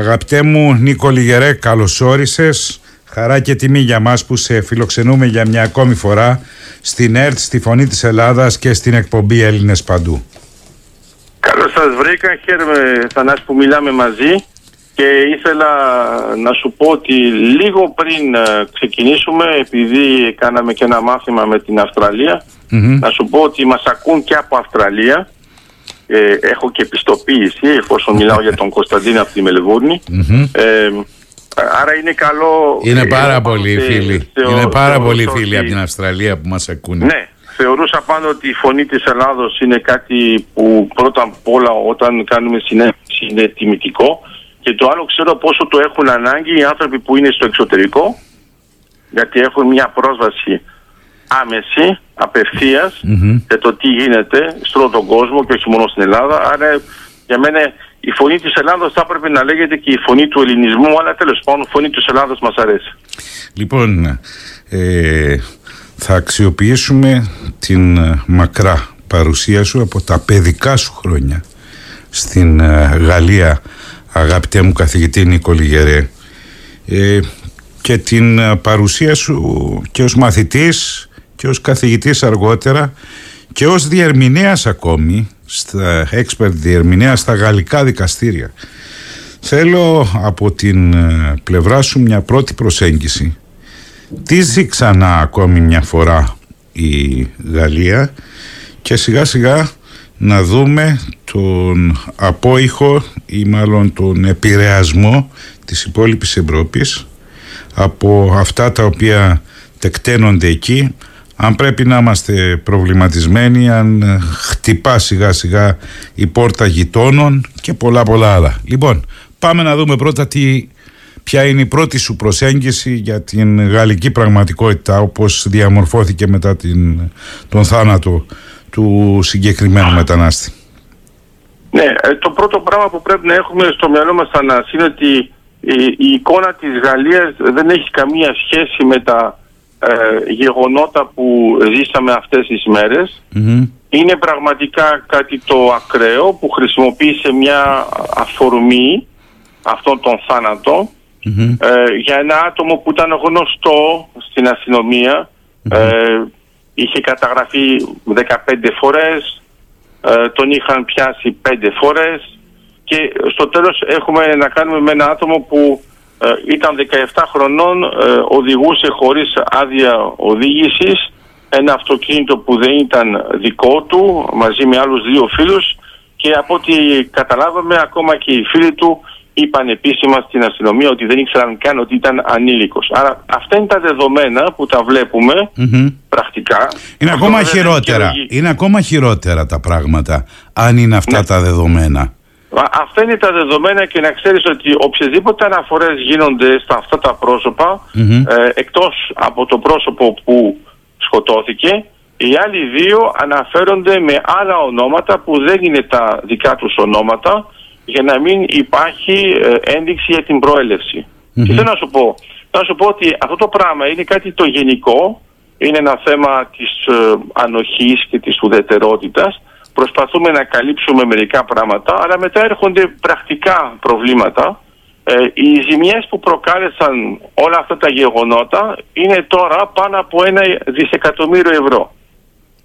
Αγαπητέ μου Νίκο Λιγερέ, καλώς όρισες. Χαρά και τιμή για μας που σε φιλοξενούμε για μια ακόμη φορά στην ΕΡΤ, στη Φωνή της Ελλάδας και στην εκπομπή Έλληνες Παντού. Καλώς σας βρήκα, χαίρομαι Θανάση που μιλάμε μαζί και ήθελα να σου πω ότι λίγο πριν ε, ξεκινήσουμε επειδή κάναμε και ένα μάθημα με την αυστραλια να σου πω ότι μας ακούν και από Αυστραλία ε, έχω και επιστοποίηση εφόσον μιλάω για τον Κωνσταντίνο από τη μελβουρνη Ε, άρα είναι καλό... Είναι πάρα πολλοί φίλοι. είναι πάρα πολλοί φίλοι από την Αυστραλία που μας ακούν. Ναι, θεωρούσα πάντα ότι η φωνή της Ελλάδος είναι κάτι που πρώτα απ' όλα όταν κάνουμε συνέντευξη είναι τιμητικό και το άλλο ξέρω πόσο το έχουν ανάγκη οι άνθρωποι που είναι στο εξωτερικό γιατί έχουν μια πρόσβαση άμεση, σε το τι γίνεται στον τον κόσμο και όχι μόνο στην Ελλάδα. Άρα για μένα η φωνή της Ελλάδος θα έπρεπε να λέγεται και η φωνή του ελληνισμού, αλλά τέλος πάντων η φωνή της Ελλάδος μας αρέσει. Λοιπόν, ε, θα αξιοποιήσουμε την ε, μακρά παρουσία σου από τα παιδικά σου χρόνια στην ε, Γαλλία αγαπητέ μου καθηγητή Νίκο Λιγερέ ε, και την ε, παρουσία σου και ως μαθητής και ως καθηγητής αργότερα και ως διερμηνέας ακόμη στα expert διερμηνέα στα γαλλικά δικαστήρια. Θέλω από την πλευρά σου μια πρώτη προσέγγιση. Τι ξανά ακόμη μια φορά η Γαλλία και σιγά σιγά να δούμε τον απόϊχο ή μάλλον τον επηρεασμό της υπόλοιπης Ευρώπης από αυτά τα οποία τεκταίνονται εκεί αν πρέπει να είμαστε προβληματισμένοι αν χτυπά σιγά σιγά η πόρτα γειτόνων και πολλά πολλά άλλα λοιπόν πάμε να δούμε πρώτα τι Ποια είναι η πρώτη σου προσέγγιση για την γαλλική πραγματικότητα όπως διαμορφώθηκε μετά την, τον θάνατο του συγκεκριμένου μετανάστη. Ναι, ε, το πρώτο πράγμα που πρέπει να έχουμε στο μυαλό μας Θανάση είναι ότι η, εικόνα της Γαλλίας δεν έχει καμία σχέση με τα ε, γεγονότα που ζήσαμε αυτές τις μερες Είναι πραγματικά κάτι το ακραίο που χρησιμοποίησε μια αφορμή αυτόν τον θάνατο ε, για ένα άτομο που ήταν γνωστό στην αστυνομια ε, είχε καταγραφεί 15 φορές ε, τον είχαν πιάσει 5 φορές και στο τέλος έχουμε να κάνουμε με ένα άτομο που ήταν 17 χρονών οδηγούσε χωρίς άδεια οδήγησης ένα αυτοκίνητο που δεν ήταν δικό του μαζί με άλλους δύο φίλους και από ό,τι καταλάβαμε ακόμα και οι φίλοι του είπαν επίσημα στην αστυνομία ότι δεν ήξεραν καν ότι ήταν ανήλικος. Άρα αυτά είναι τα δεδομένα που τα βλέπουμε πρακτικά. Είναι ακόμα χειρότερα. Είναι ακόμα χειρότερα τα πράγματα αν είναι αυτά ναι. τα δεδομένα. Αυτά είναι τα δεδομένα και να ξέρεις ότι οποιασδήποτε αναφορές γίνονται στα αυτά τα πρόσωπα ε, εκτός από το πρόσωπο που σκοτώθηκε οι άλλοι δύο αναφέρονται με άλλα ονόματα που δεν είναι τα δικά τους ονόματα για να μην υπάρχει ε, ένδειξη για την προέλευση. Και θέλω να σου πω, να σου πω ότι αυτό το πράγμα είναι κάτι το γενικό, είναι ένα θέμα της ε, ανοχής και της ουδετερότητας. Προσπαθούμε να καλύψουμε μερικά πράγματα, αλλά μετά έρχονται πρακτικά προβλήματα. Ε, οι ζημιές που προκάλεσαν όλα αυτά τα γεγονότα είναι τώρα πάνω από ένα δισεκατομμύριο ευρώ.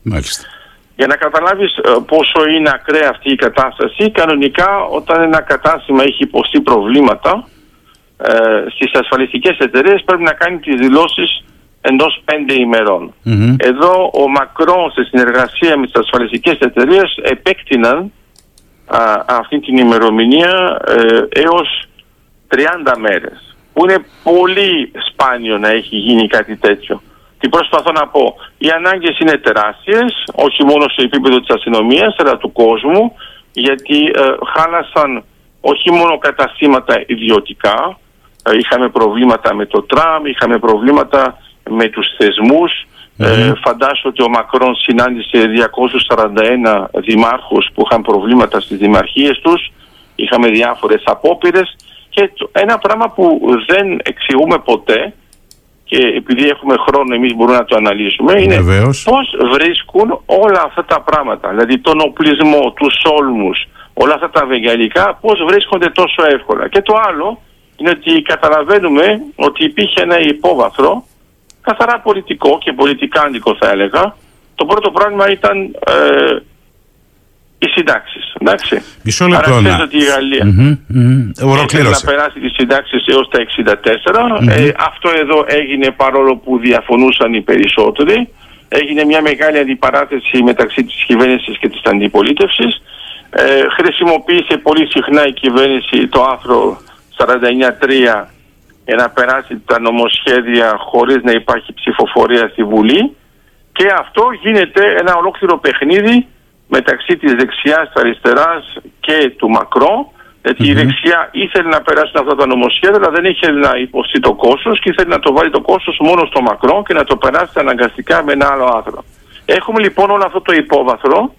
Μάλιστα. Για να καταλάβεις ε, πόσο είναι ακραία αυτή η κατάσταση, κανονικά όταν ένα κατάστημα έχει υποστεί προβλήματα ε, στις ασφαλιστικές εταιρείες πρέπει να κάνει τις δηλώσεις εντός πέντε Εδώ ο Μακρόν σε συνεργασία με τις ασφαλιστικές εταιρείες επέκτηναν αυτή την ημερομηνία ε, έως 30 μέρες που είναι πολύ σπάνιο να έχει γίνει κάτι τέτοιο. Τι προσπαθώ να πω. Οι ανάγκες είναι τεράστιες, όχι μόνο σε επίπεδο της αστυνομίας, αλλά του κόσμου, γιατί ε, χάλασαν όχι μόνο καταστήματα ιδιωτικά, ε, είχαμε προβλήματα με το τραμ, είχαμε προβλήματα με τους θεσμούς. Ε, φαντάσου ότι ο Μακρόν συνάντησε 241 δημάρχους που είχαν προβλήματα στις δημαρχίες τους. Είχαμε διάφορες απόπειρες και ένα πράγμα που δεν εξηγούμε ποτέ και επειδή έχουμε χρόνο εμείς μπορούμε να το αναλύσουμε είναι πώς βρίσκουν όλα αυτά τα πράγματα δηλαδή τον οπλισμό, τους όλμους όλα αυτά τα βεγγαλικά πώς βρίσκονται τόσο εύκολα. Και το άλλο είναι ότι καταλαβαίνουμε ότι υπήρχε ένα υπόβαθρο καθαρά πολιτικό και πολιτικάντικο θα έλεγα. Το πρώτο πράγμα ήταν ε, οι συντάξεις. Εντάξει. Μισό λεπτό. Άρα ξέρετε ότι η Γαλλία mm-hmm, να περάσει τις συντάξεις έως τα 64. Ε, αυτό εδώ έγινε παρόλο που διαφωνούσαν οι περισσότεροι. Έγινε μια μεγάλη αντιπαράθεση μεταξύ της κυβέρνησης και της αντιπολίτευσης. Ε, χρησιμοποίησε πολύ συχνά η κυβέρνηση το άρθρο 49.3 για να περάσει τα νομοσχέδια χωρίς να υπάρχει ψηφοφορία στη Βουλή και αυτό γίνεται ένα ολόκληρο παιχνίδι μεταξύ της δεξιάς, της αριστεράς και του Μακρό. Γιατί η δεξιά ήθελε να περάσουν αυτά τα νομοσχέδια αλλά δεν είχε να υποστεί το κόστος και ήθελε να το βάλει το κόστος μόνο στο Μακρό και να το περάσει αναγκαστικά με ένα άλλο άθρο. Έχουμε λοιπόν όλο αυτό το υπόβαθρο.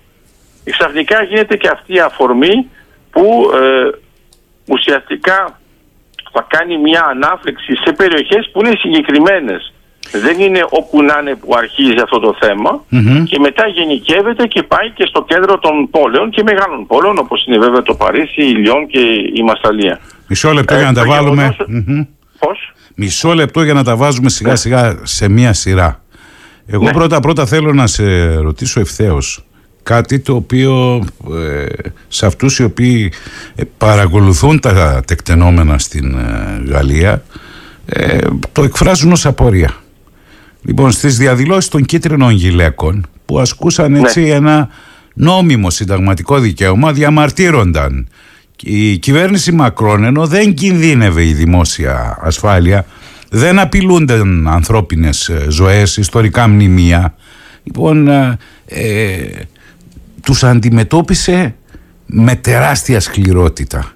Ξαφνικά γίνεται και αυτή η αφορμή που ε, ουσιαστικά θα κάνει μια ανάφλεξη σε περιοχές που είναι συγκεκριμένες. Δεν είναι όπου να είναι που αρχίζει αυτό το θεμα και μετά γενικεύεται και πάει και στο κέντρο των πόλεων και μεγάλων πόλεων όπως είναι βέβαια το Παρίσι, η Λιόν και η Μασαλία. Μισό λεπτό για να τα βάλουμε. Πώς; Μισό λεπτό για να τα βάζουμε σιγά σιγά σε μία σειρά. Εγώ ναι. πρώτα πρώτα θέλω να σε ρωτήσω ευθέως κάτι το οποίο ε, σε αυτούς οι οποίοι ε, παρακολουθούν τα τεκτενόμενα στην ε, Γαλλία το εκφράζουν ως απορία. Λοιπόν, στις διαδηλώσεις των κίτρινων γυλαίκων που ασκούσαν ναι. έτσι ένα νόμιμο συνταγματικό δικαίωμα διαμαρτύρονταν η κυβέρνηση Μακρόν ενώ δεν κινδύνευε η δημόσια ασφάλεια δεν απειλούνταν ανθρώπινες ζωές, ιστορικά μνημεία λοιπόν τους αντιμετώπισε με τεράστια σκληρότητα.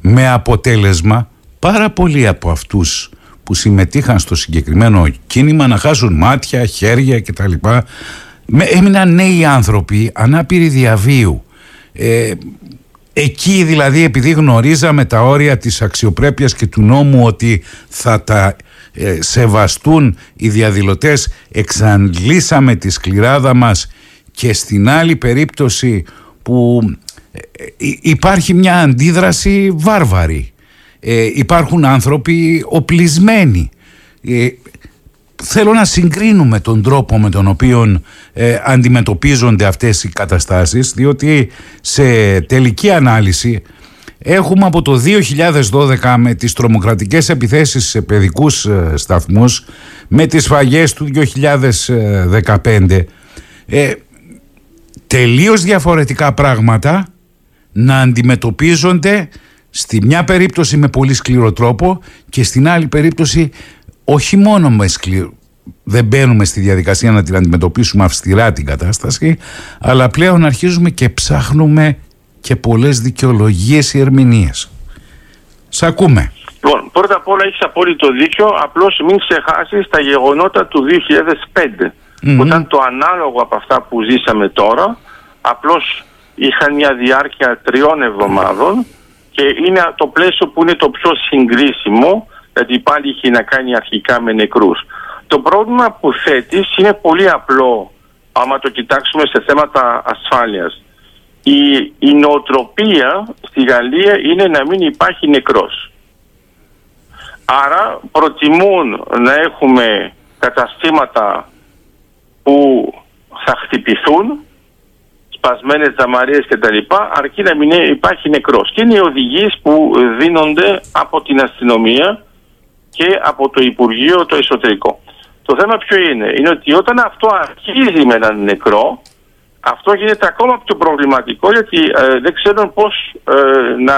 Με αποτέλεσμα πάρα πολλοί από αυτούς που συμμετείχαν στο συγκεκριμένο κίνημα να χάσουν μάτια, χέρια κτλ. Έμειναν νέοι άνθρωποι, ανάπηροι διαβίου. Ε, εκεί δηλαδή επειδή γνωρίζαμε τα όρια της αξιοπρέπειας και του νόμου ότι θα τα ε, σεβαστούν οι διαδηλωτές εξαντλήσαμε τη σκληράδα μας και στην άλλη περίπτωση που ε, ε, υπάρχει μια αντίδραση βάρβαρη. Ε, υπάρχουν άνθρωποι οπλισμένοι. Ε, θέλω να συγκρίνουμε τον τρόπο με τον οποίο αντιμετωπίζονται αυτές οι καταστάσεις διότι σε τελική ανάλυση έχουμε από το 2012 με τις τρομοκρατικές επιθέσεις σε παιδικούς σταθμούς με τις φαγές του 2015 τελείως διαφορετικά πράγματα να αντιμετωπίζονται στη μια περίπτωση με πολύ σκληρό τρόπο και στην άλλη περίπτωση όχι μόνο με σκληρό δεν μπαίνουμε στη διαδικασία να την αντιμετωπίσουμε αυστηρά την κατάσταση αλλά πλέον αρχίζουμε και ψάχνουμε και πολλές δικαιολογίες ή ερμηνείες. Σ' ακούμε. Λοιπόν, πρώτα απ' όλα έχεις απόλυτο δίκιο, απλώς μην ξεχάσεις τα γεγονότα του 2005 mm που ήταν το ανάλογο από αυτά που ζήσαμε τώρα, απλώς είχαν μια διάρκεια τριών εβδομάδων και είναι το πλαίσιο που είναι το πιο συγκρίσιμο, γιατί πάλι είχε να κάνει αρχικά με νεκρούς. Το πρόβλημα που θέτεις είναι πολύ απλό, άμα το κοιτάξουμε σε θέματα ασφάλειας. Η, η νοοτροπία στη Γαλλία είναι να μην υπάρχει νεκρός. Άρα προτιμούν να έχουμε καταστήματα που θα χτυπηθούν, σπασμένες δαμαρίες κτλ. αρκεί να μην υπάρχει νεκρός. Και είναι οι οδηγίες που δίνονται από την αστυνομία και από το Υπουργείο το Εσωτερικό. Το θέμα ποιο είναι, είναι ότι όταν αυτό αρχίζει με έναν νεκρό, αυτό γίνεται ακόμα πιο προβληματικό γιατί ε, δεν ξέρουν πώς ε, να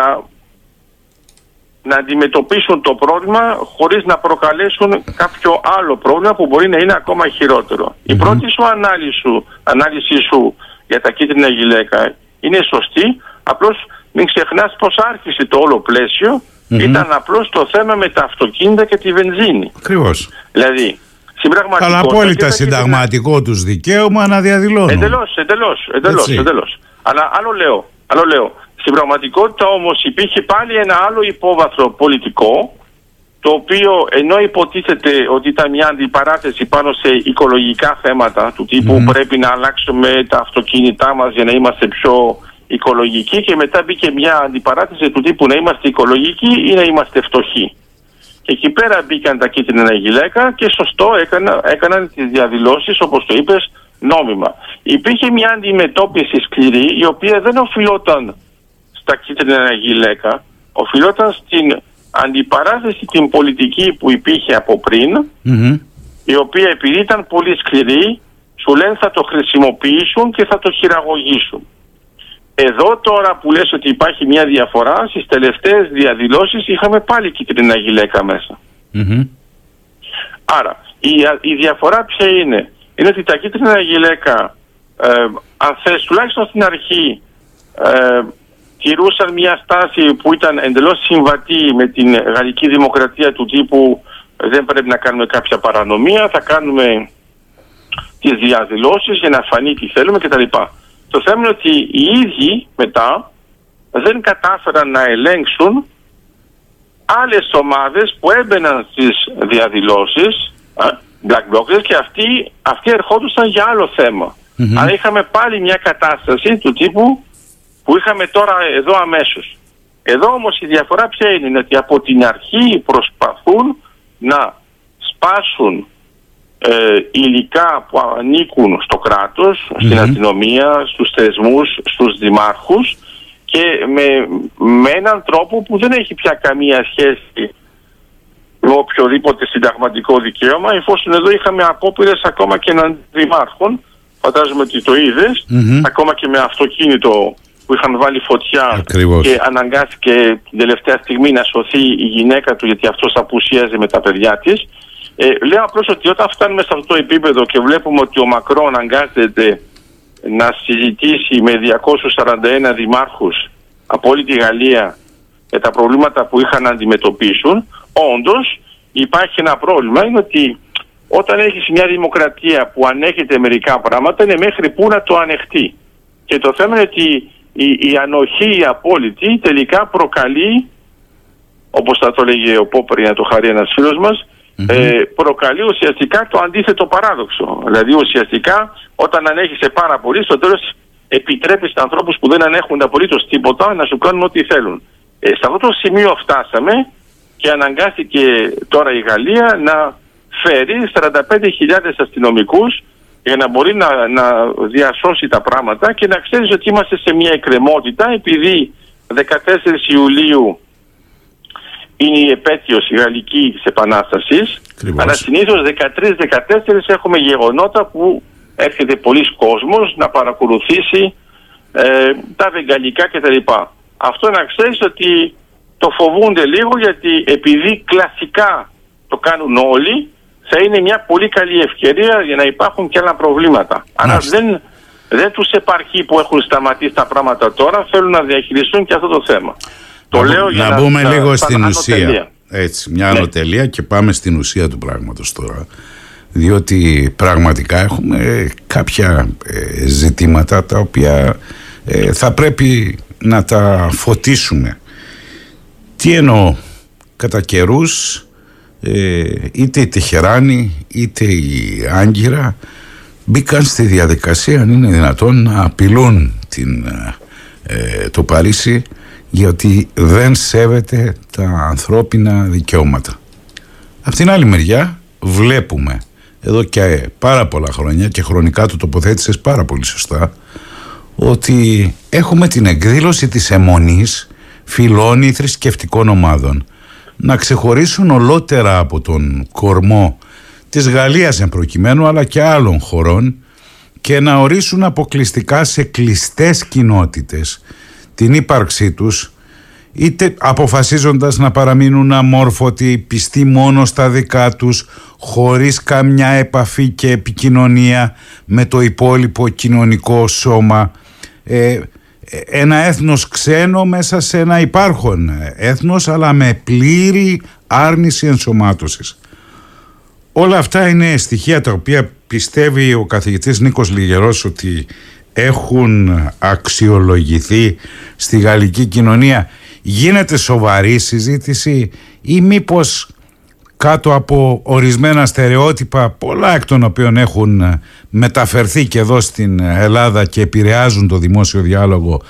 να αντιμετωπίσουν το πρόβλημα χωρίς να προκαλέσουν κάποιο άλλο πρόβλημα που μπορεί να είναι ακόμα Η πρώτη σου ανάλυση, σου ανάλυση σου για τα κίτρινα γυλαίκα είναι σωστή, απλώς μην ξεχνάς πως άρχισε το όλο πλαίσιο, ήταν απλώς το θέμα με τα αυτοκίνητα και τη βενζίνη. Ακριβώς. Δηλαδή, Αλλά απόλυτα συνταγματικό τους δικαίωμα να διαδηλώνουν. Εντελώς, εντελώς, εντελώς, εντελώς. Αλλά άλλο λέω, άλλο λέω, στην πραγματικότητα όμως υπήρχε πάλι ένα άλλο υπόβαθρο πολιτικό το οποίο ενώ υποτίθεται ότι ήταν μια αντιπαράθεση πάνω σε οικολογικά θέματα του τύπου πρέπει να αλλάξουμε τα αυτοκίνητά μας για να είμαστε πιο οικολογική και μετά μπήκε μια αντιπαράθεση του τύπου να είμαστε οικολογικοί ή να είμαστε φτωχοί. Και εκεί πέρα μπήκαν τα κίτρινα γυλαίκα και σωστό έκανα, έκαναν τις διαδηλώσεις όπως το είπες νόμιμα. Υπήρχε μια αντιμετώπιση σκληρή η οποία δεν οφειλόταν στα κίτρινα γυλαίκα, οφειλόταν στην αντιπαράθεση την πολιτική που υπήρχε από πριν, η οποία επειδή ήταν πολύ σκληρή, σου λένε θα το χρησιμοποιήσουν και θα το χειραγωγήσουν. Εδώ τώρα που λες ότι υπάρχει μια διαφορά, στις τελευταίες διαδηλώσεις είχαμε πάλι κίτρινα γυλαίκα Άρα, η, η διαφορά ποια είναι; Είναι ότι τα κίτρινα γυλαίκα, ε, αν θες, τουλάχιστον στην αρχή, ε, κυρούσαν μια στάση που ήταν εντελώς συμβατή με την γαλλική δημοκρατία του τύπου δεν πρέπει να κάνουμε κάποια παρανομία, θα κάνουμε τις διαδηλώσεις για να φανεί τι θέλουμε κτλ. Το θέμα είναι ότι οι ίδιοι μετά δεν κατάφεραν να ελέγξουν άλλες ομάδες που έμπαιναν στις διαδηλώσεις black blockers και αυτοί, αυτοί ερχόντουσαν για άλλο θέμα. Mm-hmm. Αλλά είχαμε πάλι μια κατάσταση του τύπου που είχαμε τώρα εδώ αμέσως. Εδώ όμως η διαφορά ποια είναι, είναι ότι από την αρχή προσπαθούν να σπάσουν ε, υλικά που ανήκουν στο κρατος στην αστυνομία, στους θεσμούς, στους δημάρχους και με, με έναν τρόπο που δεν έχει πια καμία σχέση με οποιοδήποτε συνταγματικό δικαίωμα εφόσον εδώ είχαμε απόπειρες ακόμα και έναν δημάρχων φαντάζομαι ότι το είδες, ακόμα και με αυτοκίνητο που είχαν βάλει φωτιά και αναγκάστηκε την τελευταία στιγμή να σωθεί η γυναίκα του γιατί αυτός απουσίαζε με τα παιδιά της ε, λέω απλώς ότι όταν φτάνουμε σε αυτό το επίπεδο και βλέπουμε ότι ο Μακρό αναγκάζεται να συζητήσει με 241 δημάρχους από όλη τη Γαλλία για τα προβλήματα που είχαν να αντιμετωπίσουν, όντως υπάρχει ένα πρόβλημα, είναι ότι όταν έχεις μια δημοκρατία που ανέχεται μερικά πράγματα είναι μέχρι πού να το ανεχτεί. Και το θέμα είναι ότι η, η ανοχή η απόλυτη τελικά προκαλεί, όπως θα το λέγει ο Πόπερ για να το χαρεί ένας φίλος μας, ε, προκαλεί ουσιαστικά το αντίθετο παράδοξο. Δηλαδή ουσιαστικά όταν ανέχεσαι πάρα πολύ στο τέλος επιτρέπεις στους ανθρώπους που δεν ανέχουν απολύτως τίποτα να σου κάνουν ό,τι θέλουν. Ε, σε αυτό το σημείο φτάσαμε και αναγκάστηκε τώρα η Γαλλία να φέρει 45.000 αστυνομικούς για να μπορεί να, να διασώσει τα πράγματα και να ξέρεις ότι είμαστε σε μια εκκρεμότητα επειδή 14 Ιουλίου είναι η επέτειος η γαλλική της Επανάστασης αλλά συνήθως 13-14 έχουμε γεγονότα που έρχεται πολλοί κόσμος να παρακολουθήσει ε, τα βεγγαλικά κτλ. Αυτό να ξέρεις ότι το φοβούνται λίγο γιατί επειδή κλασικά το κάνουν όλοι θα είναι μια πολύ καλή ευκαιρία για να υπάρχουν και άλλα προβλήματα. Αλλά δεν, δεν τους επαρχεί που έχουν σταματήσει τα πράγματα τώρα, θέλουν να διαχειριστούν και αυτό το θέμα. Το να, λέω για να, μπούμε λίγο στην ουσία. Έτσι, μια ναι. ανωτελεία και πάμε στην ουσία του πράγματος τώρα. Διότι πραγματικά έχουμε κάποια ε, ζητήματα τα οποία ε, θα πρέπει να τα φωτίσουμε. Τι εννοώ, κατά καιρούς ε, είτε η Τεχεράνη είτε η Άγκυρα μπήκαν στη διαδικασία αν είναι δυνατόν να απειλούν την, ε, το Παρίσι γιατί δεν σέβεται τα ανθρώπινα δικαιώματα. Απ' την άλλη μεριά βλέπουμε εδώ και πάρα πολλά χρόνια και χρονικά το τοποθέτησες πάρα πολύ σωστά ότι έχουμε την εκδήλωση της αιμονής φιλών ή θρησκευτικών ομάδων να ξεχωρίσουν ολότερα από τον κορμό της Γαλλίας εν προκειμένου αλλά και άλλων χωρών και να ορίσουν αποκλειστικά σε κλειστές κοινότητες την ύπαρξή τους είτε αποφασίζοντας να παραμείνουν αμόρφωτοι πιστοί μόνο στα δικά τους χωρίς καμιά επαφή και επικοινωνία με το υπόλοιπο κοινωνικό σώμα. Ε, ένα έθνος ξένο μέσα σε ένα υπάρχον έθνος αλλά με πλήρη άρνηση ενσωμάτωσης. Όλα αυτά είναι στοιχεία τα οποία πιστεύει ο καθηγητής Νίκος Λιγερός ότι έχουν αξιολογηθεί στη γαλλική κοινωνία. Γίνεται σοβαρή συζήτηση ή μήπως κάτω από ορισμένα στερεότυπα, πολλά εκ των οποίων έχουν μεταφερθεί και εδώ στην Ελλάδα και επηρεάζουν το δημόσιο διάλογο,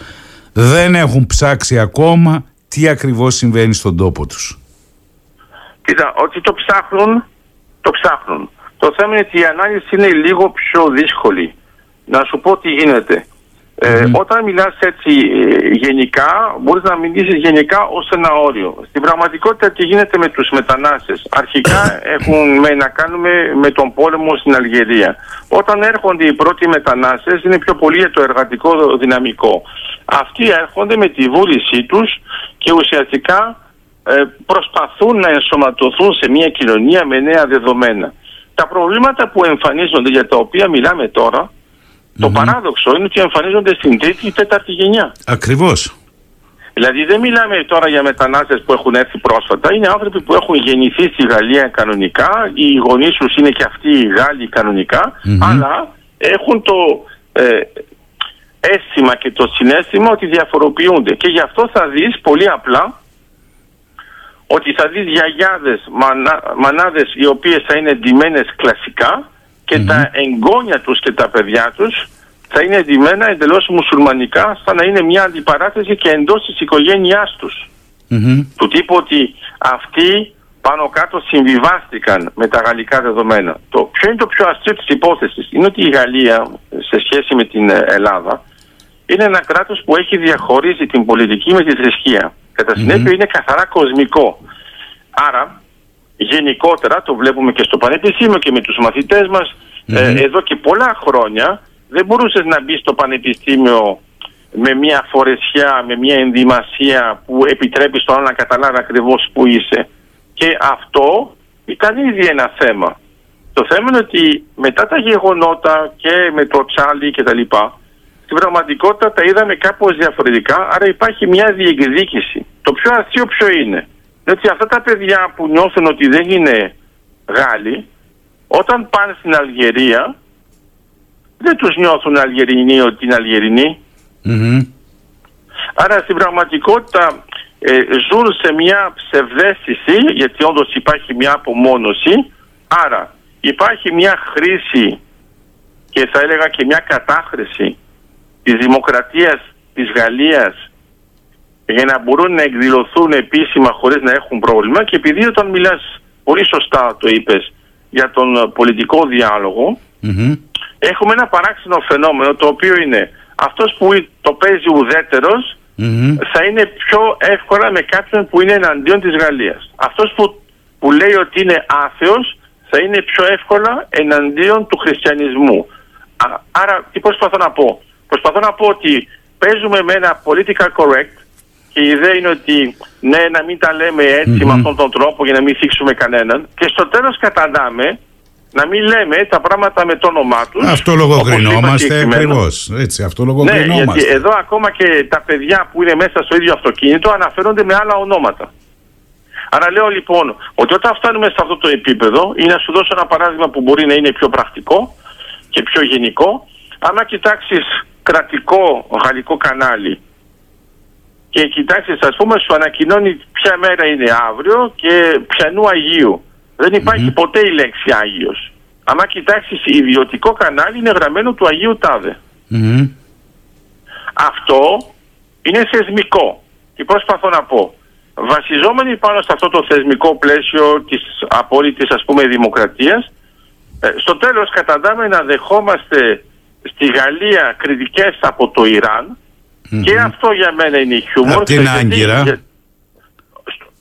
δεν έχουν ψάξει ακόμα τι ακριβώς συμβαίνει στον τόπο τους. Κοίτα, ότι το ψάχνουν, το ψάχνουν. Το θέμα είναι ότι η ανάλυση είναι λίγο πιο δύσκολη. Να σου πω τι γίνεται. Ε, όταν μιλάς έτσι ε, γενικά, μπορείς να μιλήσεις γενικά ως ένα όριο. Στην πραγματικότητα τι γίνεται με τους μετανάστες. Αρχικά έχουν με, να κάνουμε με τον πόλεμο στην Αλγερία. Όταν έρχονται οι πρώτοι μετανάστες είναι πιο πολύ για το εργατικό δυναμικό. Αυτοί έρχονται με τη βούλησή τους και ουσιαστικά ε, προσπαθούν να ενσωματωθούν σε μια κοινωνία με νέα δεδομένα. Τα προβλήματα που εμφανίζονται για τα οποία μιλάμε τώρα το παράδοξο είναι ότι εμφανίζονται στην τρίτη ή τέταρτη γενιά. Ακριβώς. Δηλαδή δεν μιλάμε τώρα για μετανάστες που έχουν έρθει πρόσφατα, είναι άνθρωποι που έχουν γεννηθεί στη Γαλλία κανονικά, οι γονείς τους είναι και αυτοί οι Γάλλοι αλλά έχουν το ε, αίσθημα και το συνέστημα ότι διαφοροποιούνται. Και γι' αυτό θα δεις πολύ απλά ότι θα δεις γιαγιάδες, μανά, μανάδες οι οποίες θα είναι εντυμένες κλασικά και τα εγγόνια τους και τα παιδιά τους θα είναι εντυμένα εντελώς μουσουλμανικά σαν να είναι μια αντιπαράθεση και εντός της οικογένειάς τους. Του τύπου ότι αυτοί πάνω κάτω συμβιβάστηκαν με τα γαλλικά δεδομένα. Το ποιο είναι το πιο αστείο της υπόθεσης; Είναι ότι η Γαλλία σε σχέση με την Ελλάδα είναι ένα κράτος που έχει διαχωρίσει την πολιτική με τη θρησκεία. Κατά συνέπεια είναι καθαρά κοσμικό. Άρα γενικότερα το βλέπουμε και στο πανεπιστήμιο και με τους μαθητές μας ε, εδώ και πολλά χρόνια δεν μπορούσες να μπεις στο πανεπιστήμιο με μια φορεσιά, με μια ενδυμασία που επιτρέπει στον άλλο να καταλάβει ακριβώς που είσαι. Και αυτό ήταν ήδη ένα θέμα. Το θέμα είναι ότι μετά τα γεγονότα και με το τσάλι και τα λοιπά, στην πραγματικότητα τα είδαμε κάπως διαφορετικά, άρα υπάρχει μια διεκδίκηση. Το πιο αστείο ποιο είναι; Έτσι αυτά τα παιδιά που νιώθουν ότι δεν είναι Γάλλοι, όταν πάνε στην Αλγερία, δεν τους νιώθουν Αλγερινοί ότι είναι Αλγερινοί. Άρα στην πραγματικότητα ε, ζουν σε μια ψευδέστηση, γιατί όντως υπάρχει μια απομόνωση, άρα υπάρχει μια χρήση και θα έλεγα και μια κατάχρηση της δημοκρατίας της Γαλλίας για να μπορούν να εκδηλωθούν επίσημα χωρίς να έχουν πρόβλημα και επειδή όταν μιλάς πολύ σωστά το είπες για τον πολιτικό έχουμε ένα παράξενο φαινόμενο το οποίο είναι αυτός που το παίζει θα είναι πιο εύκολα με κάποιον που είναι εναντίον της Γαλλίας. Αυτός που, που λέει ότι είναι άθεος θα είναι πιο εύκολα εναντίον του χριστιανισμού. άρα τι προσπαθώ να πω; Προσπαθώ να πω ότι παίζουμε με ένα political correct και η ιδέα είναι ότι ναι, να μην τα λέμε με αυτόν τον τρόπο για να μην θίξουμε κανέναν. Και στο τέλος καταντάμε να μην λέμε τα πράγματα με το όνομά τους. Αυτό λογοκρινόμαστε ακριβώς. Έτσι, αυτό λογοκρινόμαστε. Ναι, γιατί εδώ ακόμα και τα παιδιά που είναι μέσα στο ίδιο αυτοκίνητο αναφέρονται με άλλα ονόματα. Άρα λέω λοιπόν ότι όταν φτάνουμε σε αυτό το επίπεδο, ή να σου δώσω ένα παράδειγμα που μπορεί να είναι πιο πρακτικό και πιο γενικό, άμα κοιτάξεις κρατικό γαλλικό κανάλι και κοιτάξτε, ας πούμε, σου ανακοινώνει ποια μέρα είναι αύριο και ποιανού Αγίου. Δεν υπαρχει ποτέ η λέξη Άγιος. Αν κοιτάξεις ιδιωτικό κανάλι είναι γραμμένο του Αγίου Αυτό είναι θεσμικό. Και προσπαθώ να πω. Βασιζόμενοι πάνω σε αυτό το θεσμικό πλαίσιο της απόλυτης ας πούμε δημοκρατίας ε, στο τέλος καταντάμε να δεχόμαστε στη Γαλλία κριτικές από το Ιράν και αυτό για μένα είναι χιούμορ. Από την Άγκυρα.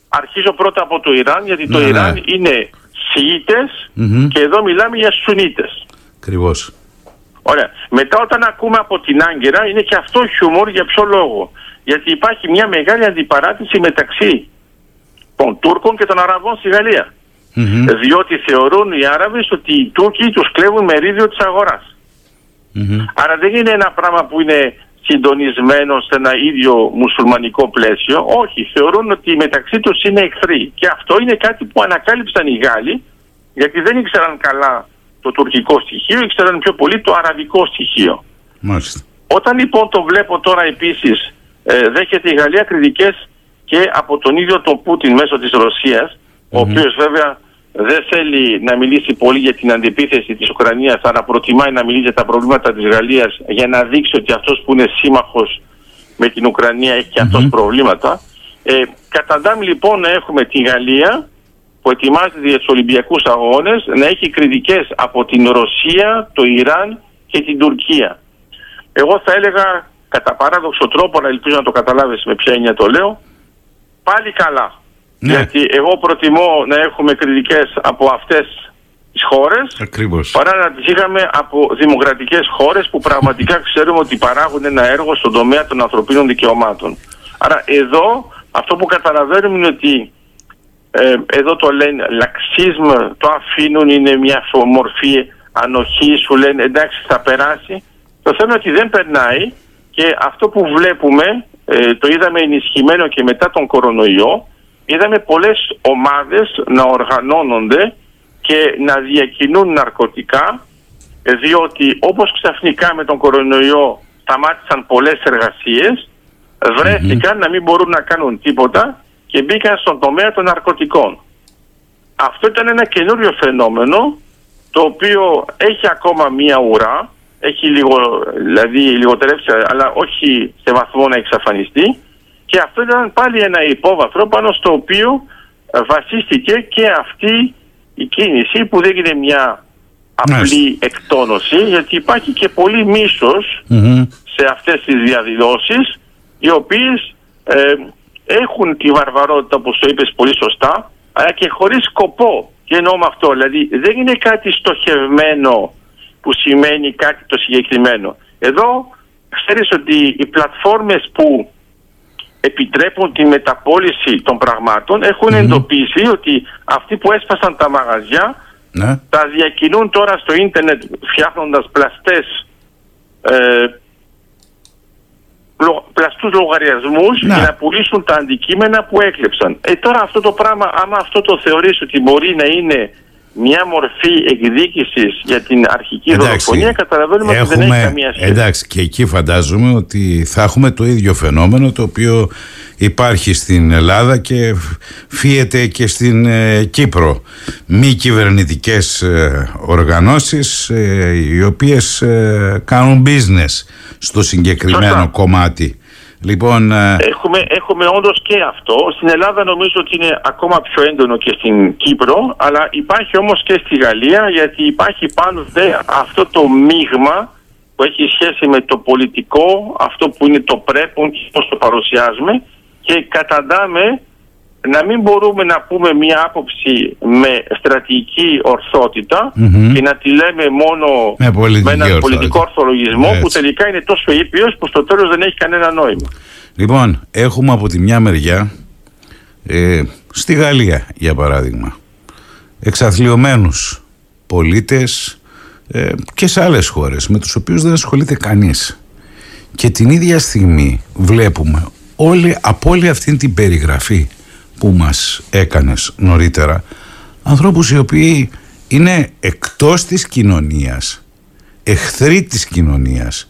Αρχίζω πρώτα από το Ιράν, γιατί το ναι, Ιράν ναι. είναι και εδώ μιλάμε για Σουνίτες. Ακριβώς. Ωραία. Μετά όταν ακούμε από την Άγκυρα είναι και αυτό χιούμορ για ποιο λόγο; Γιατί υπάρχει μια μεγάλη αντιπαράτηση μεταξύ των Τούρκων και των Αραβών στη γαλλια Διότι θεωρούν οι Άραβες ότι οι Τούρκοι τους κλέβουν μερίδιο της αγορας Άρα δεν είναι ένα πράγμα που είναι συντονισμένος σε ένα ίδιο μουσουλμανικό πλαίσιο. Όχι, θεωρούν ότι μεταξύ τους είναι εχθροί. Και αυτό είναι κάτι που ανακάλυψαν οι Γάλλοι, γιατί δεν ήξεραν καλά το τουρκικό στοιχείο, ήξεραν πιο πολύ το αραβικό στοιχείο. Μάλιστα. Όταν λοιπόν το βλέπω τώρα επίσης, ε, δέχεται η Γαλλία κριτικές και από τον ίδιο τον Πούτιν μέσω της ρωσιας ο οποίος βέβαια δεν θέλει να μιλήσει πολύ για την αντιπίθεση της Ουκρανίας αλλά προτιμάει να μιλήσει για τα προβλήματα της Γαλλίας για να δείξει ότι αυτός που είναι σύμμαχος με την Ουκρανία έχει και αυτός προβλήματα. Ε, κατά λοιπόν έχουμε τη Γαλλία που ετοιμάζεται για τους Ολυμπιακούς Αγώνες να έχει κριτικές από την Ρωσία, το Ιράν και την Τουρκία. Εγώ θα έλεγα κατά παράδοξο τρόπο, να ελπίζω να το καταλάβεις με ποια έννοια το λέω, πάλι καλά. Ναι. Γιατί εγώ προτιμώ να έχουμε κριτικές από αυτές τις χώρες Ακριβώς. παρά να τις είχαμε από δημοκρατικές χώρες που πραγματικά ξέρουμε ότι παράγουν ένα έργο στον τομέα των ανθρωπίνων δικαιωμάτων. Άρα εδώ αυτό που καταλαβαίνουμε είναι ότι ε, εδώ το λένε λαξίσμ, το αφήνουν, είναι μια μορφή ανοχής, σου λένε εντάξει θα περάσει. Το θέμα είναι ότι δεν περνάει και αυτό που βλέπουμε, ε, το είδαμε ενισχυμένο και μετά τον κορονοϊό, είδαμε πολλές ομάδες να οργανώνονται και να διακινούν ναρκωτικά ε, διότι όπως ξαφνικά με τον κορονοϊό σταμάτησαν πολλές εργασίες να μην μπορούν να κάνουν τίποτα και μπήκαν στον τομέα των ναρκωτικών. Αυτό ήταν ένα καινούριο φαινόμενο το οποίο έχει ακόμα μία ουρά, έχει λίγο, δηλαδή λιγοτερεύσει αλλά όχι σε βαθμό να εξαφανιστεί και αυτό ήταν πάλι ένα υπόβαθρο πάνω στο οποίο βασίστηκε και αυτή η κίνηση που δεν είναι μια απλή εκτόνωση γιατί υπάρχει και πολύ σε αυτές τις διαδηλώσεις οι οποίες ε, έχουν τη βαρβαρότητα όπως το είπες πολύ σωστά αλλά και χωρίς σκοπό. Και εννοώ με αυτό, δηλαδή δεν είναι κάτι στοχευμένο που σημαίνει κάτι το συγκεκριμένο. Εδώ ξέρεις ότι οι πλατφόρμες που επιτρέπουν τη μεταπόληση των πραγμάτων εντοπίσει ότι αυτοί που έσπασαν τα μαγαζιά ναι. τα διακινούν τώρα στο ίντερνετ φτιάχνοντας πλαστές ε, πλαστούς λογαριασμούς για να πουλήσουν τα αντικείμενα που έκλεψαν. Ε, τώρα αυτό το πράγμα, άμα αυτό το θεωρείς ότι μπορεί να είναι μια μορφή εκδίκησης για την αρχική εντάξει, δολοφονία, καταλαβαίνουμε έχουμε, ότι δεν έχει καμία σχέση. Εντάξει, και εκεί φαντάζομαι ότι θα έχουμε το ίδιο φαινόμενο το οποίο υπάρχει στην Ελλάδα και φύεται και στην ε, Κύπρο. Μη κυβερνητικές ε, οργανώσεις ε, οι οποίες κάνουν business στο συγκεκριμένο κομμάτι. Λοιπόν, έχουμε, έχουμε όντως και αυτό. Στην Ελλάδα νομίζω ότι είναι ακόμα πιο έντονο και στην Κύπρο, αλλά υπάρχει όμως και στη Γαλλία γιατί υπάρχει πάνω δε αυτό το μείγμα που έχει σχέση με το πολιτικό, αυτό που είναι το πρέπον και πώς το παρουσιάζουμε και καταντάμε να μην μπορούμε να πούμε μια άποψη με στρατηγική και να τη λέμε μόνο με, με έναν πολιτικό ορθολογισμό που τελικά είναι τόσο ήπιος που στο τέλος δεν έχει κανένα νόημα. Λοιπόν, έχουμε από τη μια μεριά ε, στη Γαλλία για παράδειγμα εξαθλειωμένους πολίτες ε, και σε άλλες χώρες με τους οποίους δεν ασχολείται κανείς. Και την ίδια στιγμή βλέπουμε όλη, από όλη αυτή την περιγραφή που μας έκανες νωρίτερα ανθρώπους οι οποίοι είναι εκτός της κοινωνίας εχθροί της κοινωνίας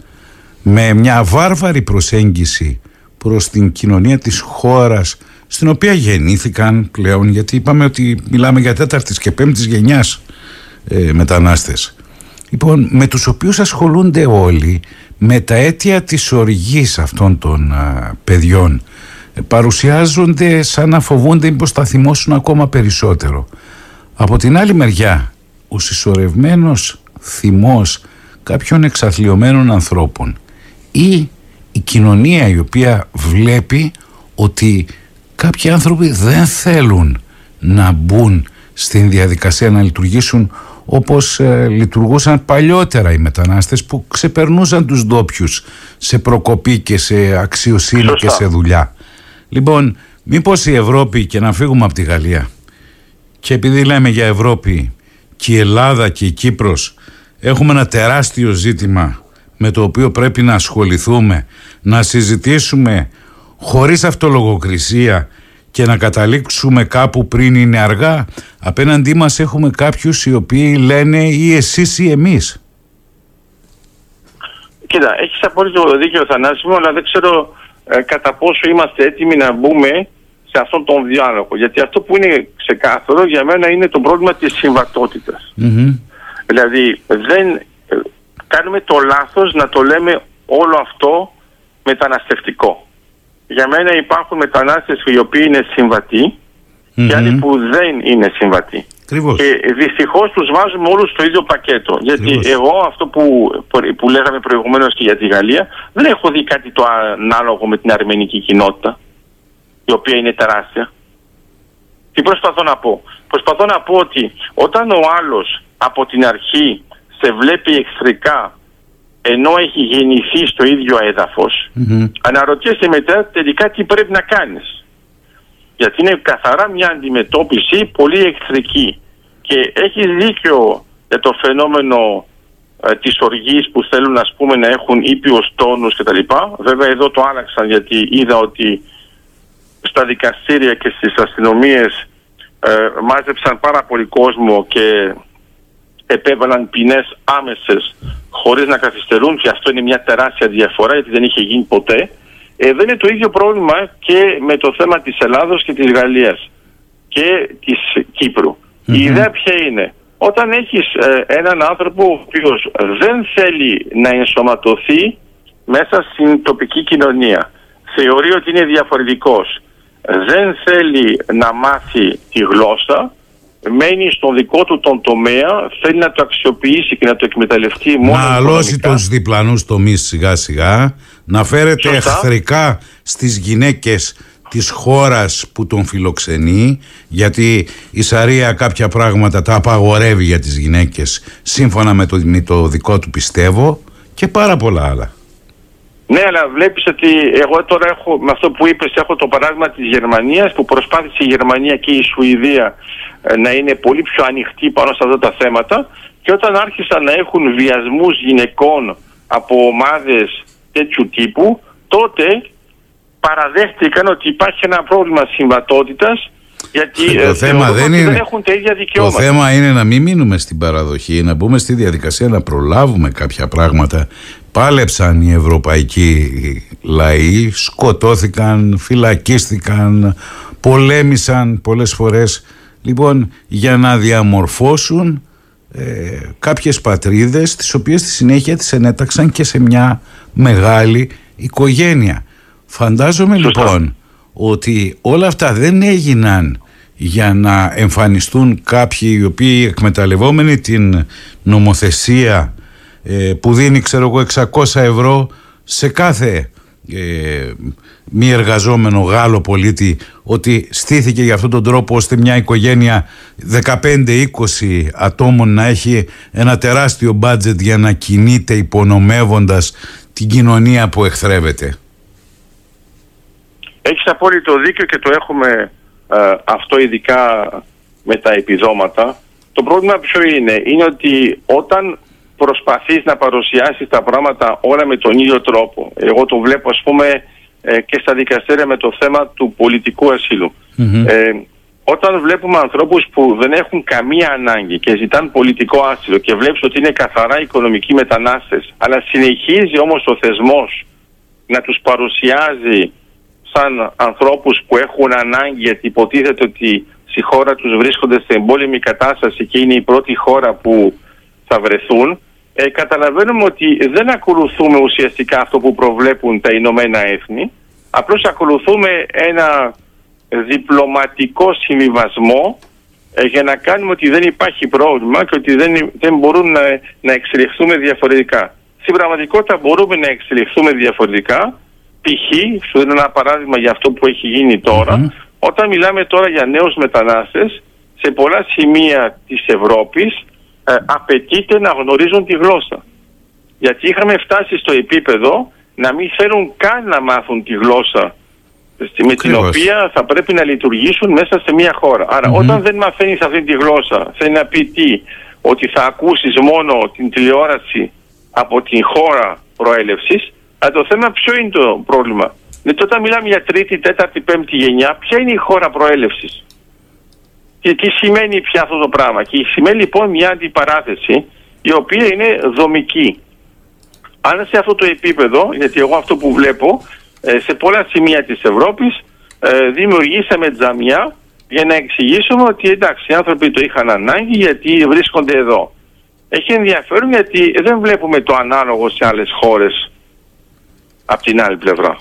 με μια βάρβαρη προσέγγιση προς την κοινωνία της χώρας στην οποία γεννήθηκαν πλέον γιατί είπαμε ότι μιλάμε για τέταρτης και πέμπτης γενιάς ε, μετανάστες. Λοιπόν με τους οποίους ασχολούνται όλοι με τα αίτια της οργής αυτών των παιδιών ε, παρουσιάζονται σαν να φοβούνται πως θα θυμώσουν ακόμα περισσότερο. Από την άλλη μεριά, ο συσσωρευμένος θυμός κάποιων εξαθλειωμένων ανθρώπων ή η κοινωνία η οποία βλέπει ότι κάποιοι άνθρωποι δεν θέλουν να μπουν στην διαδικασία να λειτουργήσουν όπως ε, λειτουργούσαν παλιότερα οι μετανάστες που ξεπερνούσαν τους ντόπιους σε προκοπή και σε αξιοσύνη και σε δουλειά. Λοιπόν, μήπως η Ευρώπη και να φύγουμε από τη Γαλλία και επειδή λέμε για Ευρώπη και η Ελλάδα και η Κύπρος έχουμε ένα τεράστιο ζήτημα με το οποίο πρέπει να ασχοληθούμε, να συζητήσουμε χωρίς αυτολογοκρισία και να καταλήξουμε κάπου πριν είναι αργά. Απέναντί μας έχουμε κάποιους οι οποίοι λένε ή εσείς ή εμείς. Κοίτα, έχεις απόλυτο δίκιο Θανάσιμο, αλλά δεν ξέρω ε, κατά πόσο είμαστε έτοιμοι να μπούμε σε αυτόν τον διάλογο. Γιατί αυτό που είναι ξεκάθαρο για μένα είναι το πρόβλημα της συμβατοτητας Δηλαδή δεν ε, κάνουμε το λάθος να το λέμε όλο αυτό μεταναστευτικό. Για μένα υπάρχουν μετανάστες οι οποίοι είναι και άλλοι που δεν είναι συμβατοί. Και δυστυχώς τους βάζουμε όλους στο ίδιο πακέτο. Γιατί εγώ αυτό που, που λέγαμε προηγουμένως και για τη Γαλλία, δεν έχω δει κάτι το ανάλογο με την αρμενική κοινότητα, η οποία είναι τεράστια. Τι προσπαθώ να πω. Προσπαθώ να πω ότι όταν ο άλλος από την αρχή σε βλέπει εχθρικά ενώ έχει γεννηθεί στο ίδιο έδαφος, mm-hmm. αναρωτιέσαι μετά τελικά τι πρέπει να κάνεις. Γιατί είναι καθαρά μια αντιμετώπιση πολύ εχθρική. Και έχει δίκιο για το φαινόμενο ε, της οργής που θέλουν ας πούμε να έχουν ήπιους τόνους κτλ. Βέβαια εδώ το άλλαξαν γιατί είδα ότι στα δικαστήρια και στις αστυνομίες ε, μάζεψαν πάρα πολύ κόσμο και επέβαλαν ποινές άμεσες χωρίς να καθυστερούν και αυτό είναι μια τεράστια διαφορά γιατί δεν είχε γίνει ποτέ. Ε, δεν είναι το ίδιο πρόβλημα και με το θέμα της Ελλάδος και της Γαλλίας και της κυπρου Η ιδέα ποια είναι; Όταν έχεις ε, έναν άνθρωπο ο οποίος δεν θέλει να ενσωματωθεί μέσα στην τοπική κοινωνία, θεωρεί ότι είναι διαφορετικός, δεν θέλει να μάθει τη γλώσσα, μένει στον δικό του τον τομέα, θέλει να το αξιοποιήσει και να το εκμεταλλευτεί μόνο. Να αλώσει τους διπλανούς τομείς σιγά σιγά, να φέρεται Σωστά. εχθρικά στις γυναίκες της χώρας που τον φιλοξενεί γιατί η Σαρία κάποια πράγματα τα απαγορεύει για τις γυναίκες σύμφωνα με το, με το δικό του πιστεύω και πάρα πολλά άλλα. Ναι, αλλά βλέπεις ότι εγώ τώρα έχω, με αυτό που είπες, έχω το παράδειγμα της Γερμανίας που προσπάθησε η Γερμανία και η Σουηδία ε, να είναι πολύ πιο ανοιχτοί πάνω σε αυτά τα θέματα και όταν άρχισαν να έχουν βιασμούς γυναικών από ομάδες τέτοιου τύπου, τότε παραδέχτηκαν ότι υπάρχει ένα πρόβλημα συμβατότητας γιατί το ε, θέμα δεν, είναι, δεν έχουν τα ίδια δικαιώματα. Το θέμα είναι να μην μείνουμε στην παραδοχή, να μπούμε στη διαδικασία να προλάβουμε κάποια πράγματα. Πάλεψαν οι ευρωπαϊκοί λαοί, σκοτώθηκαν, φυλακίστηκαν, πολέμησαν πολλές φορές λοιπόν για να διαμορφώσουν ε, κάποιες πατρίδες τις οποίες στη συνέχεια τις ενέταξαν και σε μια μεγάλη οικογένεια. Φαντάζομαι λοιπόν ότι όλα αυτά δεν έγιναν για να εμφανιστούν κάποιοι οι οποίοι εκμεταλλευόμενοι την νομοθεσία ε, που δίνει ξέρω εγώ 600 ευρώ σε κάθε ε, μη εργαζόμενο Γάλλο πολίτη ότι στήθηκε για αυτόν τον τρόπο ώστε μια οικογένεια 15-20 ατόμων να έχει ένα τεράστιο μπάτζετ για να κινείται υπονομεύοντας την κοινωνία που εχθρεύεται. Έχεις απόλυτο δίκιο και το έχουμε ε, αυτό ειδικά με τα επιδόματα. Το πρόβλημα ποιο είναι, είναι ότι όταν προσπαθείς να παρουσιάσεις τα πράγματα όλα με τον ίδιο τρόπο, εγώ το βλέπω ας πούμε ε, και στα δικαστήρια με το θέμα του πολιτικού Ε, όταν βλέπουμε ανθρώπους που δεν έχουν καμία ανάγκη και ζητάν πολιτικό άσυλο και βλέπεις ότι είναι καθαρά οικονομικοί μετανάστες, αλλά συνεχίζει όμως ο θεσμός να τους παρουσιάζει σαν ανθρώπους που έχουν ανάγκη γιατί υποτίθεται ότι στη χώρα τους βρίσκονται σε εμπόλεμη κατάσταση και είναι η πρώτη χώρα που θα βρεθούν, ε, καταλαβαίνουμε ότι δεν ακολουθούμε ουσιαστικά αυτό που προβλέπουν τα Ηνωμένα Έθνη, απλώς ακολουθούμε ένα διπλωματικό συμβιβασμό ε, για να κάνουμε ότι δεν υπάρχει πρόβλημα και ότι δεν, δεν μπορούν να, να εξελιχθούμε διαφορετικά. Στην πραγματικότητα μπορούμε να εξελιχθούμε διαφορετικά π.χ. σου δίνω ένα παράδειγμα για αυτό που έχει γίνει όταν μιλάμε τώρα για νέους μετανάστες σε πολλά σημεία της Ευρώπης ε, απαιτείται να γνωρίζουν τη γλώσσα. Γιατί είχαμε φτάσει στο επίπεδο να μην θέλουν καν να μάθουν τη γλώσσα με την οποία θα πρέπει να λειτουργήσουν μέσα σε μια χώρα. όταν δεν μαθαίνεις αυτή τη γλώσσα θέλει να πει τι, ότι θα ακούσεις μόνο την τηλεόραση από την χώρα προέλευσης αλλά το θέμα ποιο είναι το πρόβλημα; Δηλαδή όταν μιλάμε για τρίτη, τέταρτη, πέμπτη γενιά, ποια είναι η χώρα προέλευσης; Και τι σημαίνει πια αυτό το πράγμα. Και σημαίνει λοιπόν μια αντιπαράθεση η οποία είναι δομική. Αν σε αυτό το επίπεδο, γιατί εγώ αυτό που βλέπω, ε, σε πολλά σημεία της Ευρώπης ε, δημιουργήσαμε τζαμιά για να εξηγήσουμε ότι εντάξει οι άνθρωποι το είχαν ανάγκη γιατί βρίσκονται εδώ. Έχει ενδιαφέρον γιατί δεν βλέπουμε το ανάλογο σε άλλες χώρες από την άλλη πλευρά.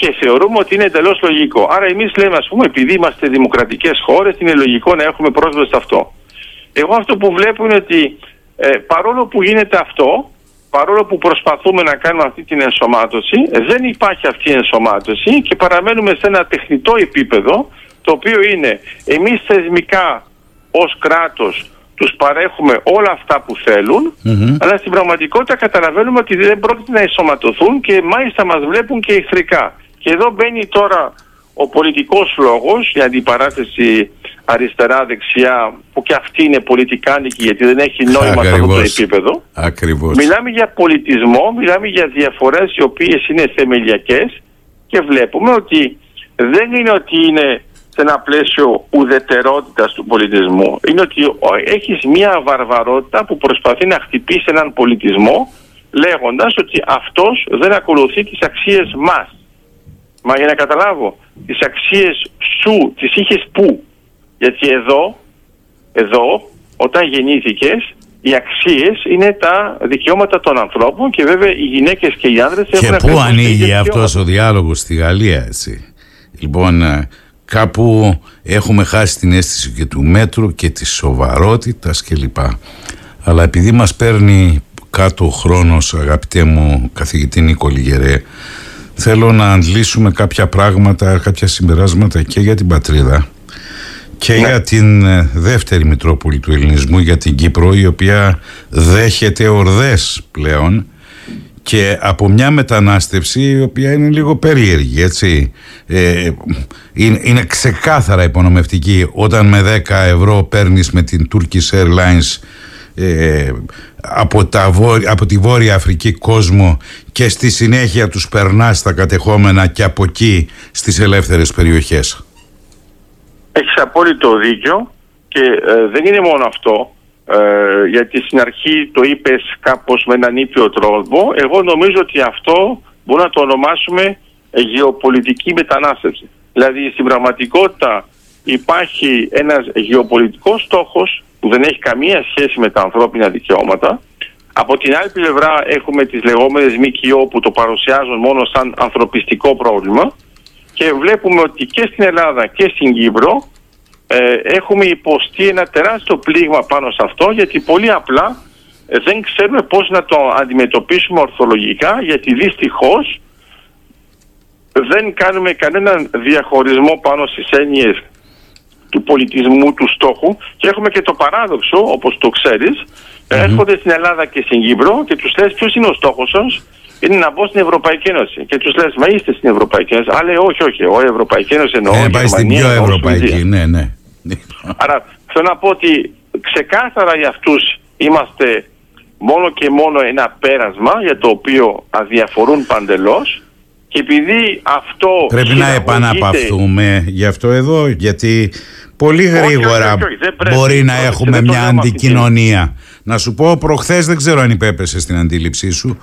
Και θεωρούμε ότι είναι εντελώς λογικό. Άρα, εμείς λέμε, ας πούμε, επειδή είμαστε δημοκρατικές χώρες, είναι λογικό να έχουμε πρόσβαση σε αυτό. Εγώ αυτό που βλέπω είναι ότι ε, παρόλο που γίνεται αυτό, παρόλο που προσπαθούμε να κάνουμε αυτή την ενσωμάτωση, δεν υπάρχει αυτή η ενσωμάτωση και παραμένουμε σε ένα τεχνητό επίπεδο, το οποίο είναι εμείς θεσμικά ως κράτος τους παρέχουμε όλα αυτά που θελουν αλλά στην πραγματικότητα καταλαβαίνουμε ότι δεν πρόκειται να ενσωματωθούν και μάλιστα μας βλέπουν και εχθρικά. Και εδώ μπαίνει τώρα ο πολιτικός λόγος, η αντιπαράθεση αριστερά-δεξιά, που και αυτή είναι πολιτικάνικη γιατί δεν έχει νόημα σε αυτό το επίπεδο. Ακριβώς. Μιλάμε για πολιτισμό, μιλάμε για διαφορές οι οποίες είναι θεμελιακές και βλέπουμε ότι δεν είναι ότι είναι σε ένα πλαίσιο ουδετερότητας του πολιτισμού. Είναι ότι έχεις μια βαρβαρότητα που προσπαθεί να χτυπήσει έναν πολιτισμό λέγοντας ότι αυτός δεν ακολουθεί τις αξίες μας. Μα για να καταλάβω, τις αξίες σου τις είχες πού. Γιατί εδώ, εδώ όταν γεννήθηκες οι αξίες είναι τα δικαιώματα των ανθρώπων και βέβαια οι γυναίκες και οι άνδρες και έχουν Και πού ανοίγει αυτός ο διάλογος στη Γαλλία έτσι. Λοιπόν ε, κάπου έχουμε χάσει την αίσθηση και του μέτρου και της σοβαρότητας κλπ. Αλλά επειδή μας παίρνει κάτω ο χρόνος αγαπητέ μου καθηγητή Νίκο Λιγερέ θέλω να αντλήσουμε κάποια πράγματα, κάποια συμπεράσματα και για την πατρίδα και ναι. για την ε, δεύτερη Μητρόπολη του Ελληνισμού για την Κύπρο η οποία δέχεται ορδές πλέον και από μια μετανάστευση η οποία είναι λίγο περίεργη έτσι ε, είναι, είναι ξεκάθαρα υπονομευτική όταν με 10 ευρώ παίρνεις με την Turkish Airlines ε, από, τα από τη Βόρεια Αφρική κόσμο και στη συνέχεια τους περνάς στα κατεχόμενα και από εκεί στις ελεύθερες περιοχές. Έχεις απόλυτο δίκιο και ε, δεν είναι μόνο αυτό ε, γιατί στην αρχή το είπες κάπως με έναν ήπιο τρόπο εγώ νομίζω ότι αυτό μπορούμε να το ονομάσουμε γεωπολιτική μετανάστευση. Δηλαδή στην πραγματικότητα υπάρχει ένας γεωπολιτικός στόχος που δεν έχει καμία σχέση με τα ανθρώπινα δικαιώματα. Από την άλλη πλευρά έχουμε τις λεγόμενες ΜΚΟ που το παρουσιάζουν μόνο σαν ανθρωπιστικό πρόβλημα και βλέπουμε ότι και στην Ελλάδα και στην Κύπρο ε, έχουμε υποστεί ένα τεράστιο πλήγμα πάνω σε αυτό γιατί πολύ απλά ε, δεν ξέρουμε πώς να το αντιμετωπίσουμε ορθολογικά γιατί δυστυχώς δεν κάνουμε κανέναν διαχωρισμό πάνω στις έννοιες του πολιτισμού, του στόχου και έχουμε και το παράδοξο, όπως το ξέρεις, έρχονται στην Ελλάδα και στην Κύπρο και τους λες ποιος είναι ο στόχος σας, είναι να μπω στην Ευρωπαϊκή Ένωση. Και τους λες, μα είστε στην Ευρωπαϊκή Ένωση. Αλλά όχι, όχι, ο Ευρωπαϊκή Ένωση εννοώ. Ε, πάει στην πιο Ευρωπαϊκή, ναι, ναι. Άρα θέλω να πω ότι ξεκάθαρα για αυτούς είμαστε μόνο και μόνο ένα πέρασμα για το οποίο αδιαφορούν παντελώς και επειδή αυτό Πρέπει να επαναπαυθούμε γι' αυτό εδώ γιατί πολύ γρήγορα μπορεί να έχουμε μια αντικοινωνία. Να σου πω προχθές δεν ξέρω αν υπέπεσε στην αντίληψή σου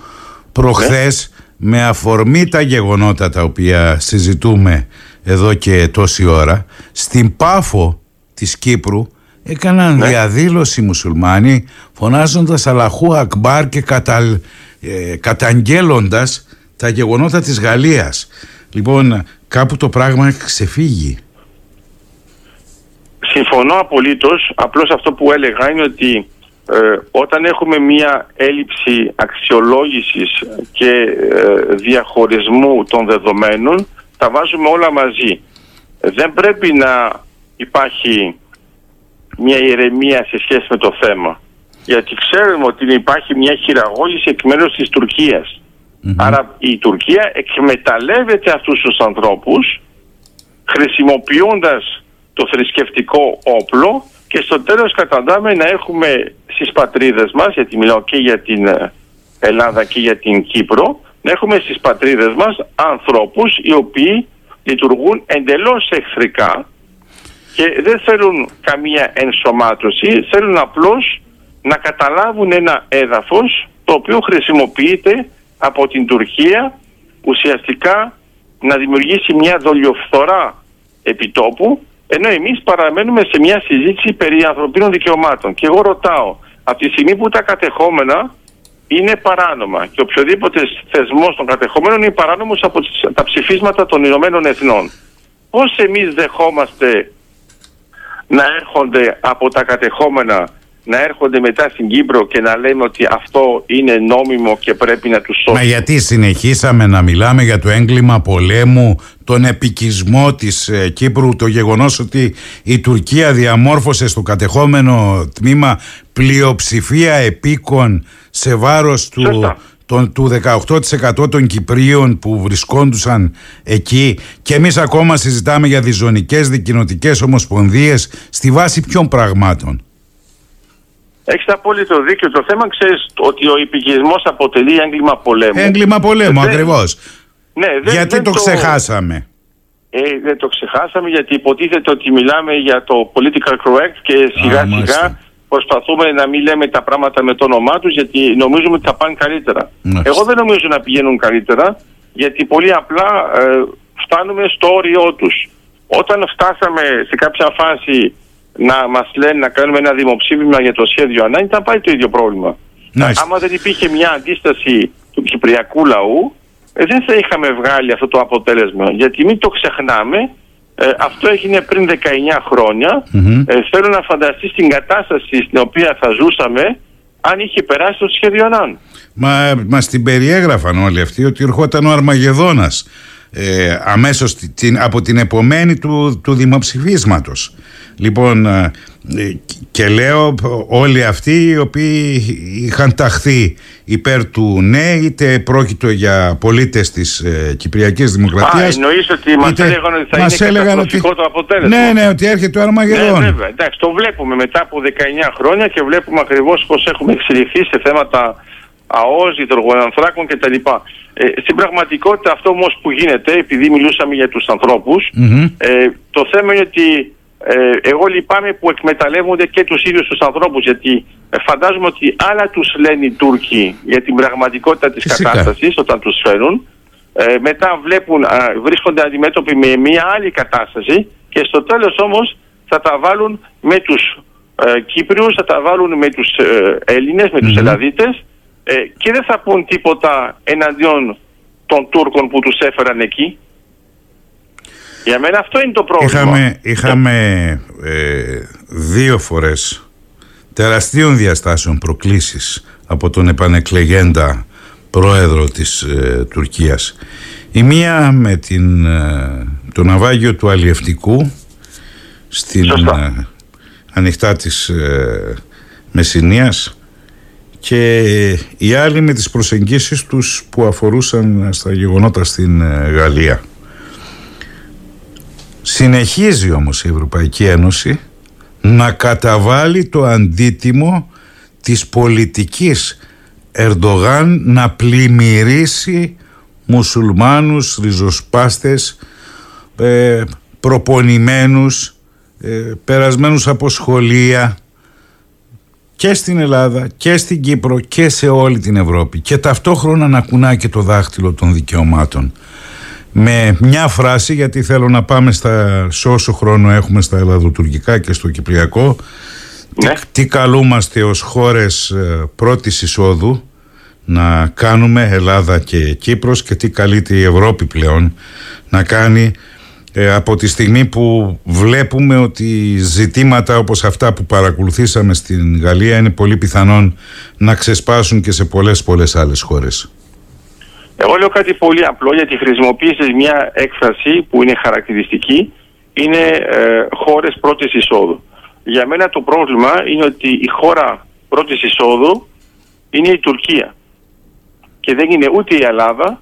προχθές ναι. με αφορμή τα γεγονότα τα οποία συζητούμε εδώ και τόση ώρα στην Πάφο της Κύπρου έκαναν ναι. διαδήλωση οι μουσουλμάνοι φωνάζοντας Αλαχού Ακμπάρ και κατα, ε, καταγγέλλοντας τα γεγονότα της Γαλλίας. Λοιπόν, κάπου το πράγμα έχει ξεφύγει. Συμφωνώ απολύτως. Απλώς αυτό που έλεγα είναι ότι ε, όταν έχουμε μία έλλειψη αξιολόγησης και ε, διαχωρισμού των δεδομένων, τα βάζουμε όλα μαζί. Δεν πρέπει να υπάρχει μια ηρεμία σε σχέση με το θέμα. Γιατί ξέρουμε ότι υπάρχει μια χειραγώγηση εκ μέρους της τουρκιας Άρα η Τουρκία εκμεταλλεύεται αυτούς τους ανθρώπους χρησιμοποιώντας το θρησκευτικό όπλο και στο τέλος καταντάμε να έχουμε στις πατρίδες μας, γιατί μιλάω και για την ε, Ελλάδα και για την Κύπρο, να έχουμε στις πατρίδες μας ανθρώπους οι οποίοι λειτουργούν εντελώς εχθρικά και δεν θέλουν καμία ενσωμάτωση, θέλουν απλώς να καταλάβουν ένα έδαφος το οποίο χρησιμοποιείται από την Τουρκία ουσιαστικά να δημιουργήσει μια δολιοφθορά επιτόπου ενώ εμείς παραμένουμε σε μια συζήτηση περί ανθρωπίνων δικαιωμάτων. Και εγώ ρωτάω, από τη στιγμή που τα κατεχόμενα είναι παράνομα και οποιοδήποτε θεσμός των κατεχόμενων είναι παράνομος από τα ψηφίσματα των Ηνωμένων Εθνών. Πώς εμείς δεχόμαστε να έρχονται από τα κατεχόμενα να έρχονται μετά στην Κύπρο και να λέμε ότι αυτό είναι νόμιμο και πρέπει να τους σώσουμε. Μα γιατί συνεχίσαμε να μιλάμε για το έγκλημα πολέμου, τον επικισμό της ε, Κύπρου, το γεγονός ότι η Τουρκία διαμόρφωσε στο κατεχόμενο τμήμα πλειοψηφία επίκων σε βάρος του, του 18% των Κυπρίων που βρισκόντουσαν εκεί και εμείς ακόμα συζητάμε για διζωνικές δικοινοτικές ομοσπονδίες στη βάση ποιων πραγμάτων; Έχεις απόλυτο δίκιο. Το θέμα ξέρεις ότι ο υπηκισμό αποτελεί έγκλημα πολέμου. Έγκλημα πολέμου, ακριβώς. Ναι, γιατί το, ξεχάσαμε; Ε, δεν το ξεχάσαμε γιατί υποτίθεται ότι μιλάμε για το political correct και σιγά σιγά προσπαθούμε να μην λέμε τα πράγματα με το όνομά τους γιατί νομίζουμε ότι θα πάνε καλύτερα. Εγώ δεν νομίζω να πηγαίνουν καλύτερα γιατί πολύ απλά ε, φτάνουμε στο όριό τους. Όταν φτάσαμε σε κάποια φάση να μας λένε να κάνουμε ένα δημοψήφισμα για το σχέδιο ανάγκη, θα πάει το ίδιο πρόβλημα. Nice. Άμα δεν υπήρχε μια αντίσταση του κυπριακού λαού, ε, δεν θα είχαμε βγάλει αυτό το αποτέλεσμα. Γιατί μην το ξεχνάμε, ε, αυτό έγινε πριν 19 χρόνια. Ε, θέλω να φανταστείς την κατάσταση στην οποία θα ζούσαμε αν είχε περάσει το σχέδιο ανάν. Μα μας την περιέγραφαν όλοι αυτοί ότι ερχόταν ο Αρμαγεδόνας ε, αμέσως την, από την επομένη του, του δημοψηφίσματος. Λοιπόν, ε, και λέω όλοι αυτοί οι οποίοι είχαν ταχθεί υπέρ του ναι, είτε πρόκειτο για πολίτες της ε, Κυπριακής Δημοκρατίας. Α, εννοείς ότι μας είτε, έλεγαν ότι θα μας είναι καταστροφικό ότι, το αποτέλεσμα. Ναι, ναι, ότι έρχεται το Αρμαγεδόν. Ναι, βέβαια. Εντάξει, το βλέπουμε μετά από 19 χρόνια και βλέπουμε ακριβώς πώς έχουμε εξελιχθεί σε θέματα ΑΟΣ, υδρογονανθράκων κτλ. Ε, στην πραγματικότητα αυτό όμως που γίνεται, επειδή μιλούσαμε για τους ανθρωπους ε, το θέμα είναι ότι ε, εγώ λυπάμαι που εκμεταλλεύονται και τους ίδιους τους ανθρώπους γιατί ε, φαντάζομαι ότι άλλα τους λένε οι Τούρκοι για την πραγματικότητα της Φυσικά. κατάστασης όταν τους φέρουν ε, μετά βλέπουν, βρίσκονται αντιμέτωποι με μια άλλη κατάσταση και στο τέλος όμως θα τα βάλουν με τους ε, Κύπριους, θα τα βάλουν με τους ε, Έλληνες, με τους Ελλαδίτες ε, και δεν θα πούν τίποτα εναντίον των Τούρκων που τους έφεραν εκεί. Για μένα αυτό είναι το πρόβλημα. Είχαμε, είχαμε ε, δύο φορές τεραστίων διαστάσεων προκλήσεις από τον επανεκλεγέντα πρόεδρο της ε, Τουρκίας. Η μία με την, ε, το ναυάγιο του Αλλιευτικού στην ε, ανοιχτά της Μεσσηνίας και οι άλλοι με τις προσεγγίσεις τους που αφορούσαν στα γεγονότα στην Γαλλία. Συνεχίζει όμως η Ευρωπαϊκή Ένωση να καταβάλει το αντίτιμο της πολιτικής Ερντογάν να πλημμυρίσει μουσουλμάνους, ριζοσπάστες, ε, προπονημένους, ε, περασμένους από σχολεία και στην Ελλάδα και στην Κύπρο και σε όλη την Ευρώπη. Και ταυτόχρονα να κουνά και το δάχτυλο των δικαιωμάτων. Με μια φράση γιατί θέλω να πάμε στα, σε όσο χρόνο έχουμε στα ελλαδοτουρκικά και στο κυπριακό. Ναι. τι, καλούμαστε ως χώρες ε, πρώτης εισόδου να κάνουμε Ελλάδα και Κύπρος και τι καλείται η Ευρώπη πλέον να κάνει ε, από τη στιγμή που βλέπουμε ότι ζητήματα όπως αυτά που παρακολουθήσαμε στην Γαλλία είναι πολύ πιθανόν να ξεσπάσουν και σε πολλές πολλές άλλες χώρες. Εγώ λέω κάτι πολύ απλό γιατί χρησιμοποίησες μια έκφραση που είναι χαρακτηριστική είναι ε, χώρες πρώτης εισόδου. Για μένα το πρόβλημα είναι ότι η χώρα πρώτης εισόδου είναι η Τουρκία και δεν είναι ούτε η Ελλάδα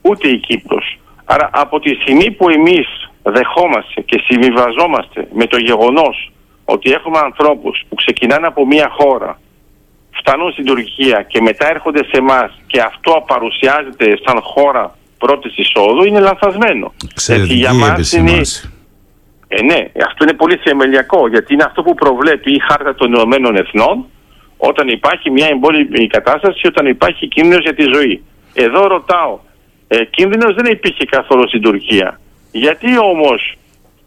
ούτε η Κύπρος. Άρα από τη στιγμή που εμείς δεχόμαστε και συμβιβαζόμαστε με το γεγονός ότι έχουμε ανθρώπους που ξεκινάνε από μια χώρα φτάνουν στην Τουρκία και μετά έρχονται σε εμάς και αυτό παρουσιάζεται σαν χώρα πρώτης εισόδου είναι λανθασμένο. Εξαιρετική για μας είναι... Ε, ναι, αυτό είναι πολύ θεμελιακό γιατί είναι αυτό που προβλέπει η Χάρτα των Ηνωμένων Εθνών όταν υπάρχει μια εμπόλεμη κατάσταση, όταν υπάρχει κίνδυνος για τη ζωή. Εδώ ρωτάω, ε, κίνδυνος δεν υπήρχε καθόλου στην Τουρκία. Γιατί όμως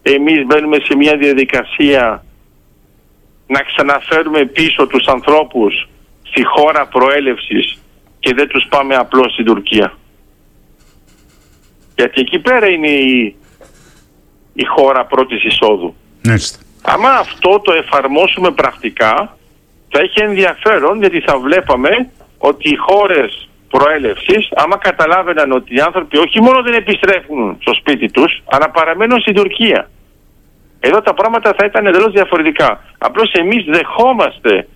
εμείς μπαίνουμε σε μια διαδικασία να ξαναφέρουμε πίσω τους ανθρώπους στη χώρα προέλευσης και δεν τους πάμε απλώς στην Τουρκία; Γιατί εκεί πέρα είναι η, η χώρα πρώτης εισόδου. Έτσι. Άμα αυτό το εφαρμόσουμε πρακτικά θα έχει ενδιαφέρον γιατί θα βλέπαμε ότι οι χώρες προέλευσης άμα καταλάβαιναν ότι οι άνθρωποι όχι μόνο δεν επιστρέφουν στο σπίτι τους αλλά παραμένουν στην Τουρκία. Εδώ τα πράγματα θα ήταν εντελώς διαφορετικά. Απλώς εμείς δεχόμαστε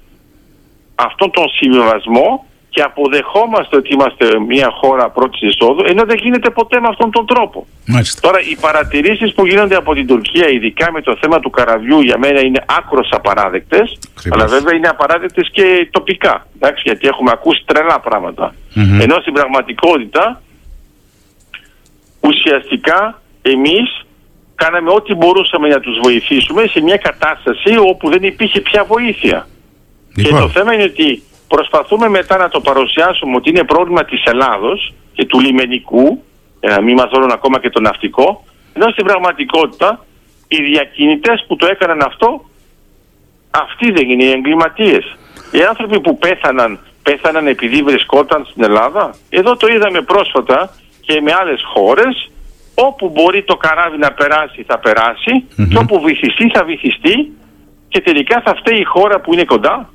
αυτόν τον συμβιβασμό και αποδεχόμαστε ότι είμαστε μια χώρα πρώτης εισόδου, ενώ δεν γίνεται ποτέ με αυτόν τον τρόπο. Μάλιστα. Τώρα, οι παρατηρήσεις που γίνονται από την Τουρκία, ειδικά με το θέμα του καραβιού, για μένα είναι άκρος απαράδεκτες. Αλλά βέβαια είναι απαράδεκτες και τοπικά. Εντάξει, γιατί έχουμε ακούσει τρελά πράγματα. Mm-hmm. Ενώ στην πραγματικότητα, ουσιαστικά εμείς κάναμε ό,τι μπορούσαμε να τους βοηθήσουμε σε μια κατάσταση όπου δεν υπήρχε πια βοήθεια. Λοιπόν. Και το θέμα είναι ότι προσπαθούμε μετά να το παρουσιάσουμε ότι είναι πρόβλημα της Ελλάδος και του λιμενικού, για να μην μας δώσουν ακόμα και το ναυτικό, ενώ στην πραγματικότητα οι διακινητές που το έκαναν αυτό, αυτοί δεν είναι οι εγκληματίες. Οι άνθρωποι που πέθαναν, πέθαναν επειδή βρισκόταν στην Ελλάδα. Εδώ το είδαμε πρόσφατα και με άλλες χώρες, όπου μπορεί το καράβι να περάσει θα περάσει και όπου βυθιστεί θα βυθιστεί και τελικά θα φταίει η χώρα που είναι κοντά.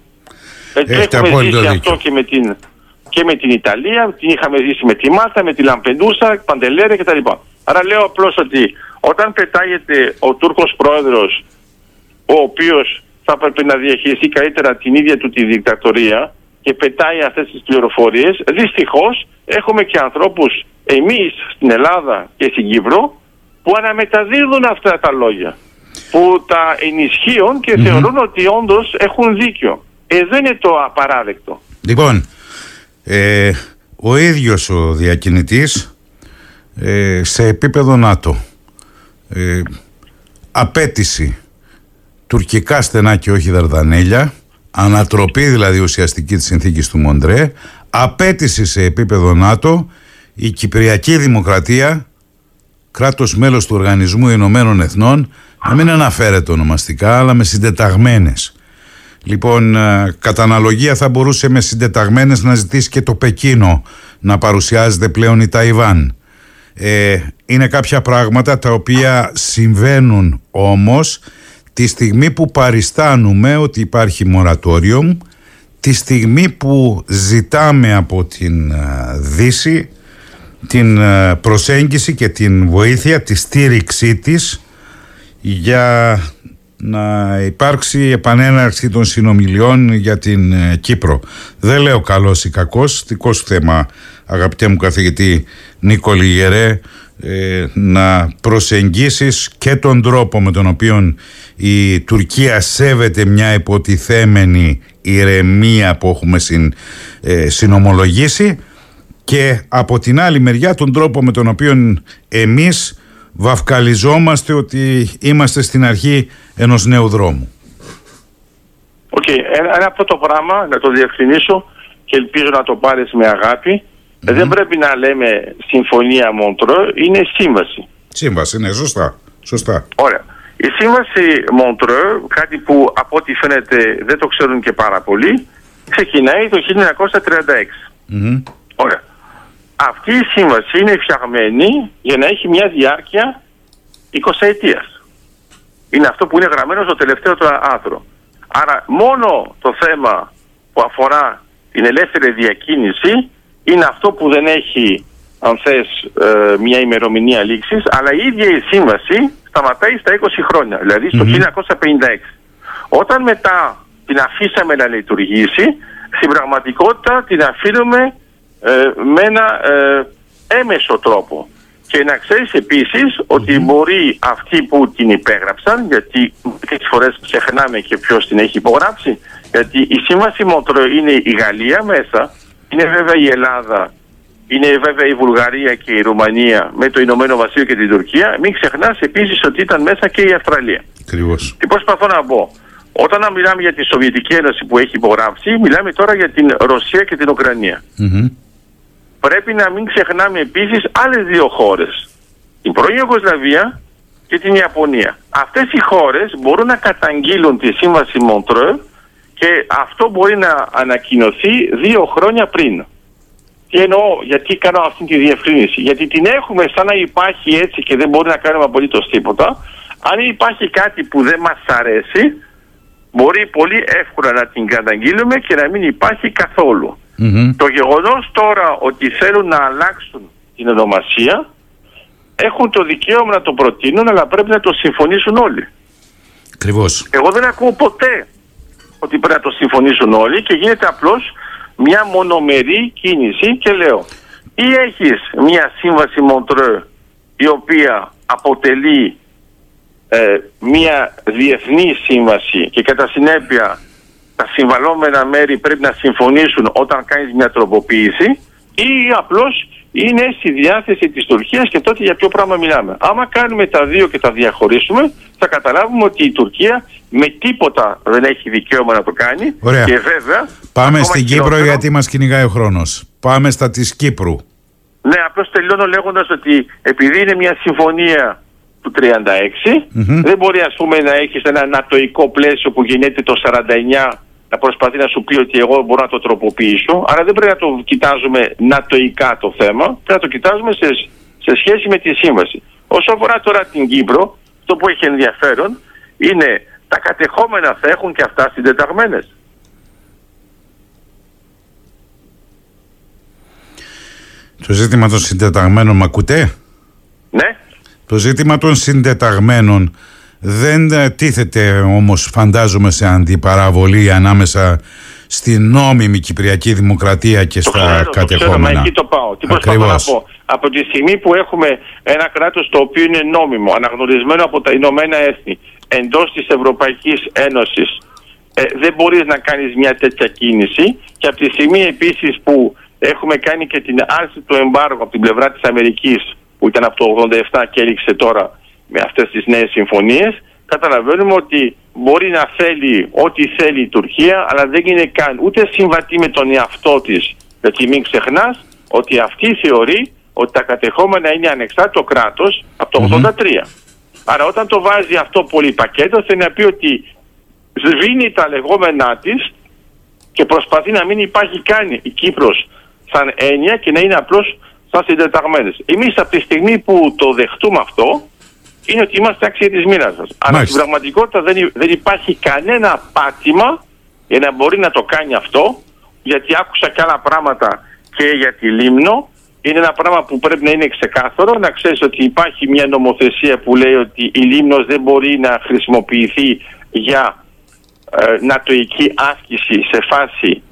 Έχετε έχουμε ζήσει αυτό και με, την, και με την Ιταλία, την είχαμε ζήσει με τη Μάλτα, με τη Λαμπεντούσα, Παντελέρια κτλ. Άρα λέω απλώς ότι όταν πετάγεται ο Τούρκος πρόεδρος, ο οποίος θα πρέπει να διαχειριστεί καλύτερα την ίδια του τη δικτατορία και πετάει αυτές τις πληροφορίες, δυστυχώς έχουμε και ανθρώπους εμείς στην Ελλάδα και στην Κύπρο που αναμεταδίδουν αυτά τα λόγια που τα ενισχύουν και θεωρούν ότι όντως έχουν δίκιο. Εδώ είναι το απαράδεκτο. Λοιπόν, ε, ο ίδιος ο διακινητής ε, σε επίπεδο ΝΑΤΟ ε, απέτηση τουρκικά στενά και όχι δαρδανέλια ανατροπή δηλαδή ουσιαστική της συνθήκης του Μοντρέ απέτηση σε επίπεδο ΝΑΤΟ η Κυπριακή Δημοκρατία κράτος μέλος του Οργανισμού Ηνωμένων Εθνών να μην αναφέρεται ονομαστικά αλλά με συντεταγμένες Λοιπόν, ε, κατά αναλογία θα μπορούσε με συντεταγμένες να ζητήσει και το Πεκίνο να παρουσιάζεται πλέον η Ταϊβάν. Ε, είναι κάποια πράγματα τα οποία συμβαίνουν όμως τη στιγμή που παριστάνουμε ότι υπάρχει μορατόριο, τη στιγμή που ζητάμε από την ε, Δύση την προσέγγιση και την βοήθεια, τη στήριξή της για να υπάρξει επανέναρξη των συνομιλιών για την ε, Κύπρο. Δεν λέω καλός ή κακός, δικό σου θέμα αγαπητέ μου καθηγητή Νίκο Λιγερέ, ε, να προσεγγίσεις και τον τρόπο με τον οποίο η Τουρκία σέβεται μια υποτιθέμενη ηρεμία που έχουμε συν, ε, συνομολογήσει και από την άλλη μεριά τον τρόπο με τον οποίο εμείς βαυκαλιζόμαστε ότι είμαστε στην αρχή ενός νέου δρόμου. OK, okay. ένα πρώτο πράγμα να το διευκρινίσω και ελπίζω να το πάρεις με αγάπη Δεν πρέπει να λέμε συμφωνία Μοντρό, είναι σύμβαση. Σύμβαση, ναι, σωστά. σωστά. Ωραία. Η σύμβαση Μοντρό, κάτι που από ό,τι φαίνεται δεν το ξέρουν και πάρα πολύ, ξεκινάει το 1936. Ωραία αυτή η σύμβαση είναι φτιαγμένη για να έχει μια διάρκεια 20 ετίας. Είναι αυτό που είναι γραμμένο στο τελευταίο του άρθρο. Άρα μόνο το θέμα που αφορά την ελεύθερη διακίνηση είναι αυτό που δεν έχει αν θες ε, μια ημερομηνία λήξης αλλά η ίδια η σύμβαση σταματάει στα 20 χρόνια, δηλαδή στο 1956. Όταν μετά την αφήσαμε να λειτουργήσει, στην πραγματικότητα την αφήνουμε ε, με ένα ε, έμεσο τρόπο. Και να ξέρεις επίσης ότι μπορεί αυτοί που την υπέγραψαν, γιατί μερικές φορές ξεχνάμε και ποιος την έχει υπογράψει, γιατί η σύμβαση Μότρο είναι η Γαλλία μέσα, είναι βέβαια η Ελλάδα, είναι βέβαια η Βουλγαρία και η Ρουμανία με το Ηνωμένο Βασίλειο και την Τουρκία. Μην ξεχνάς επίσης ότι ήταν μέσα και η Αυστραλία. Ακριβώς. Τι προσπαθώ να πω. Όταν μιλάμε για τη Σοβιετική Ένωση που έχει υπογράψει, μιλάμε τώρα για την Ρωσία και την ουκρανια πρέπει να μην ξεχνάμε επίσης άλλες δύο χώρες. Την πρώην Ιουγκοσλαβία και την Ιαπωνία. Αυτές οι χώρες μπορούν να καταγγείλουν τη σύμβαση Μοντρέ και Και αυτό μπορεί να ανακοινωθεί δύο χρόνια πριν. Τι εννοώ, γιατί κάνω αυτή τη διευκρίνηση. Γιατί την έχουμε σαν να υπάρχει έτσι και δεν μπορεί να κάνουμε απολύτως τίποτα. Αν υπάρχει κάτι που δεν μας αρέσει, μπορεί πολύ εύκολα να την καταγγείλουμε και να μην υπάρχει Το γεγονός τώρα ότι θέλουν να αλλάξουν την ονομασία έχουν το δικαίωμα να το προτείνουν, αλλά πρέπει να το συμφωνήσουν όλοι. Ακριβώς. Εγώ δεν ακούω ποτέ ότι πρέπει να το συμφωνήσουν όλοι και γίνεται απλώς μια μονομερή κίνηση και λέω ή έχεις μια σύμβαση Μοντρέ η οποία αποτελεί ε, μια διεθνή σύμβαση και κατά συνέπεια τα συμβαλόμενα μέρη πρέπει να συμφωνήσουν όταν κάνεις μια τροποποίηση ή απλώς είναι στη διάθεση της Τουρκίας και τότε για ποιο πράγμα μιλάμε. Άμα κάνουμε τα δύο και τα διαχωρίσουμε θα καταλάβουμε ότι η Τουρκία με τίποτα δεν έχει δικαίωμα να το κάνει Ωραία. και βέβαια... Πάμε στην Κύπρο γιατί μας κυνηγάει ο χρόνος. Πάμε στα της Κύπρου. Ναι, απλώς τελειώνω λέγοντας ότι επειδή είναι μια συμφωνία του 36 δεν μπορεί ας πούμε να έχεις ένα νατοϊκό πλαίσιο που γεννιέται το 49 να προσπαθεί να σου πει ότι εγώ μπορώ να το τροποποιήσω. Άρα δεν πρέπει να το κοιτάζουμε νατοϊκά το θέμα, πρέπει να το κοιτάζουμε σε, σε σχέση με τη σύμβαση. Όσο αφορά τώρα την Κύπρο, το που έχει ενδιαφέρον είναι τα κατεχόμενα θα έχουν και αυτά συντεταγμένες. Το ζήτημα των συντεταγμένων μ' ακούτε; Ναι. Το ζήτημα των συντεταγμένων δεν ε, τίθεται όμως φαντάζομαι σε αντιπαραβολή ανάμεσα στην νόμιμη Κυπριακή Δημοκρατία και το στα ξέρω, κατεχόμενα. Το εκεί το πάω. Τι προσπαθώ να πω. Από τη στιγμή που έχουμε ένα κράτος το οποίο είναι νόμιμο, αναγνωρισμένο από τα Ηνωμένα Έθνη, εντός της Ευρωπαϊκής Ένωσης, ε, δεν μπορείς να κάνεις μια τέτοια κίνηση και από τη στιγμή επίσης που έχουμε κάνει και την άρση του εμπάργου από την πλευρά της Αμερικής που ήταν από το 87 και έληξε τώρα με αυτές τις νέες συμφωνίες καταλαβαίνουμε ότι μπορεί να θέλει ό,τι θέλει η Τουρκία αλλά δεν είναι καν ούτε συμβατή με τον εαυτό της γιατί μην ξεχνάς ότι αυτή θεωρεί ότι τα κατεχόμενα είναι ανεξάρτητο κράτος από το 83. Άρα όταν το βάζει αυτό πολύ πακέτο θέλει να πει ότι σβήνει τα λεγόμενά της και προσπαθεί να μην υπάρχει καν η Κύπρος σαν έννοια και να είναι απλώς σαν συντεταγμένες. Εμείς από τη στιγμή που το δεχτούμε αυτό είναι ότι είμαστε άξιοι της μοίρας σας. Αλλά στην πραγματικότητα δεν, δεν υπάρχει κανένα πάτημα για να μπορεί να το κάνει αυτό, γιατί άκουσα και άλλα πράγματα και για τη Λίμνο. Είναι ένα πράγμα που πρέπει να είναι ξεκάθαρο, να ξέρεις ότι υπάρχει μια νομοθεσία που λέει ότι η Λίμνος δεν μπορεί να χρησιμοποιηθεί για ε, νατοική άσκηση σε φάση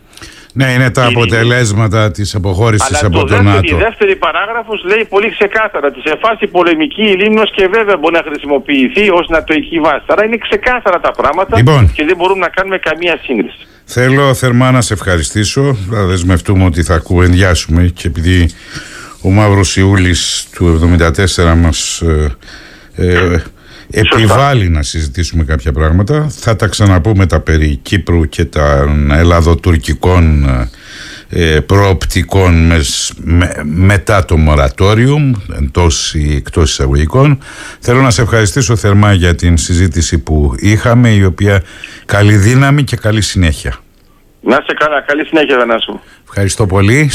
ναι, είναι τα αποτελέσματα της αποχώρησης από το τον ΝΑΤΟ. Η δεύτερη παράγραφος λέει πολύ ξεκάθαρα ότι σε φάση πολεμική η Λίμνος και βέβαια μπορεί να χρησιμοποιηθεί ως νατοική βάση. Άρα είναι ξεκάθαρα τα πράγματα λοιπόν, και δεν μπορούμε να κάνουμε καμία σύγκριση. Θέλω θερμά να σε ευχαριστήσω. Θα δεσμευτούμε ότι θα κουβεντιάσουμε και επειδή ο Μαύρος Ιούλης του 1974 μας ε, ε, επιβάλλει να συζητήσουμε κάποια πράγματα. Θα τα ξαναπούμε τα περί Κύπρου και των ελλαδοτουρκικών ε, προοπτικών μετά το μορατόριο εντός ή εκτός εισαγωγικών. Θέλω να σε ευχαριστήσω θερμά για την συζήτηση που είχαμε η οποία καλή δύναμη και καλή συνέχεια. Να σε καλά, καλή συνέχεια Βενάσου. Ευχαριστώ πολύ.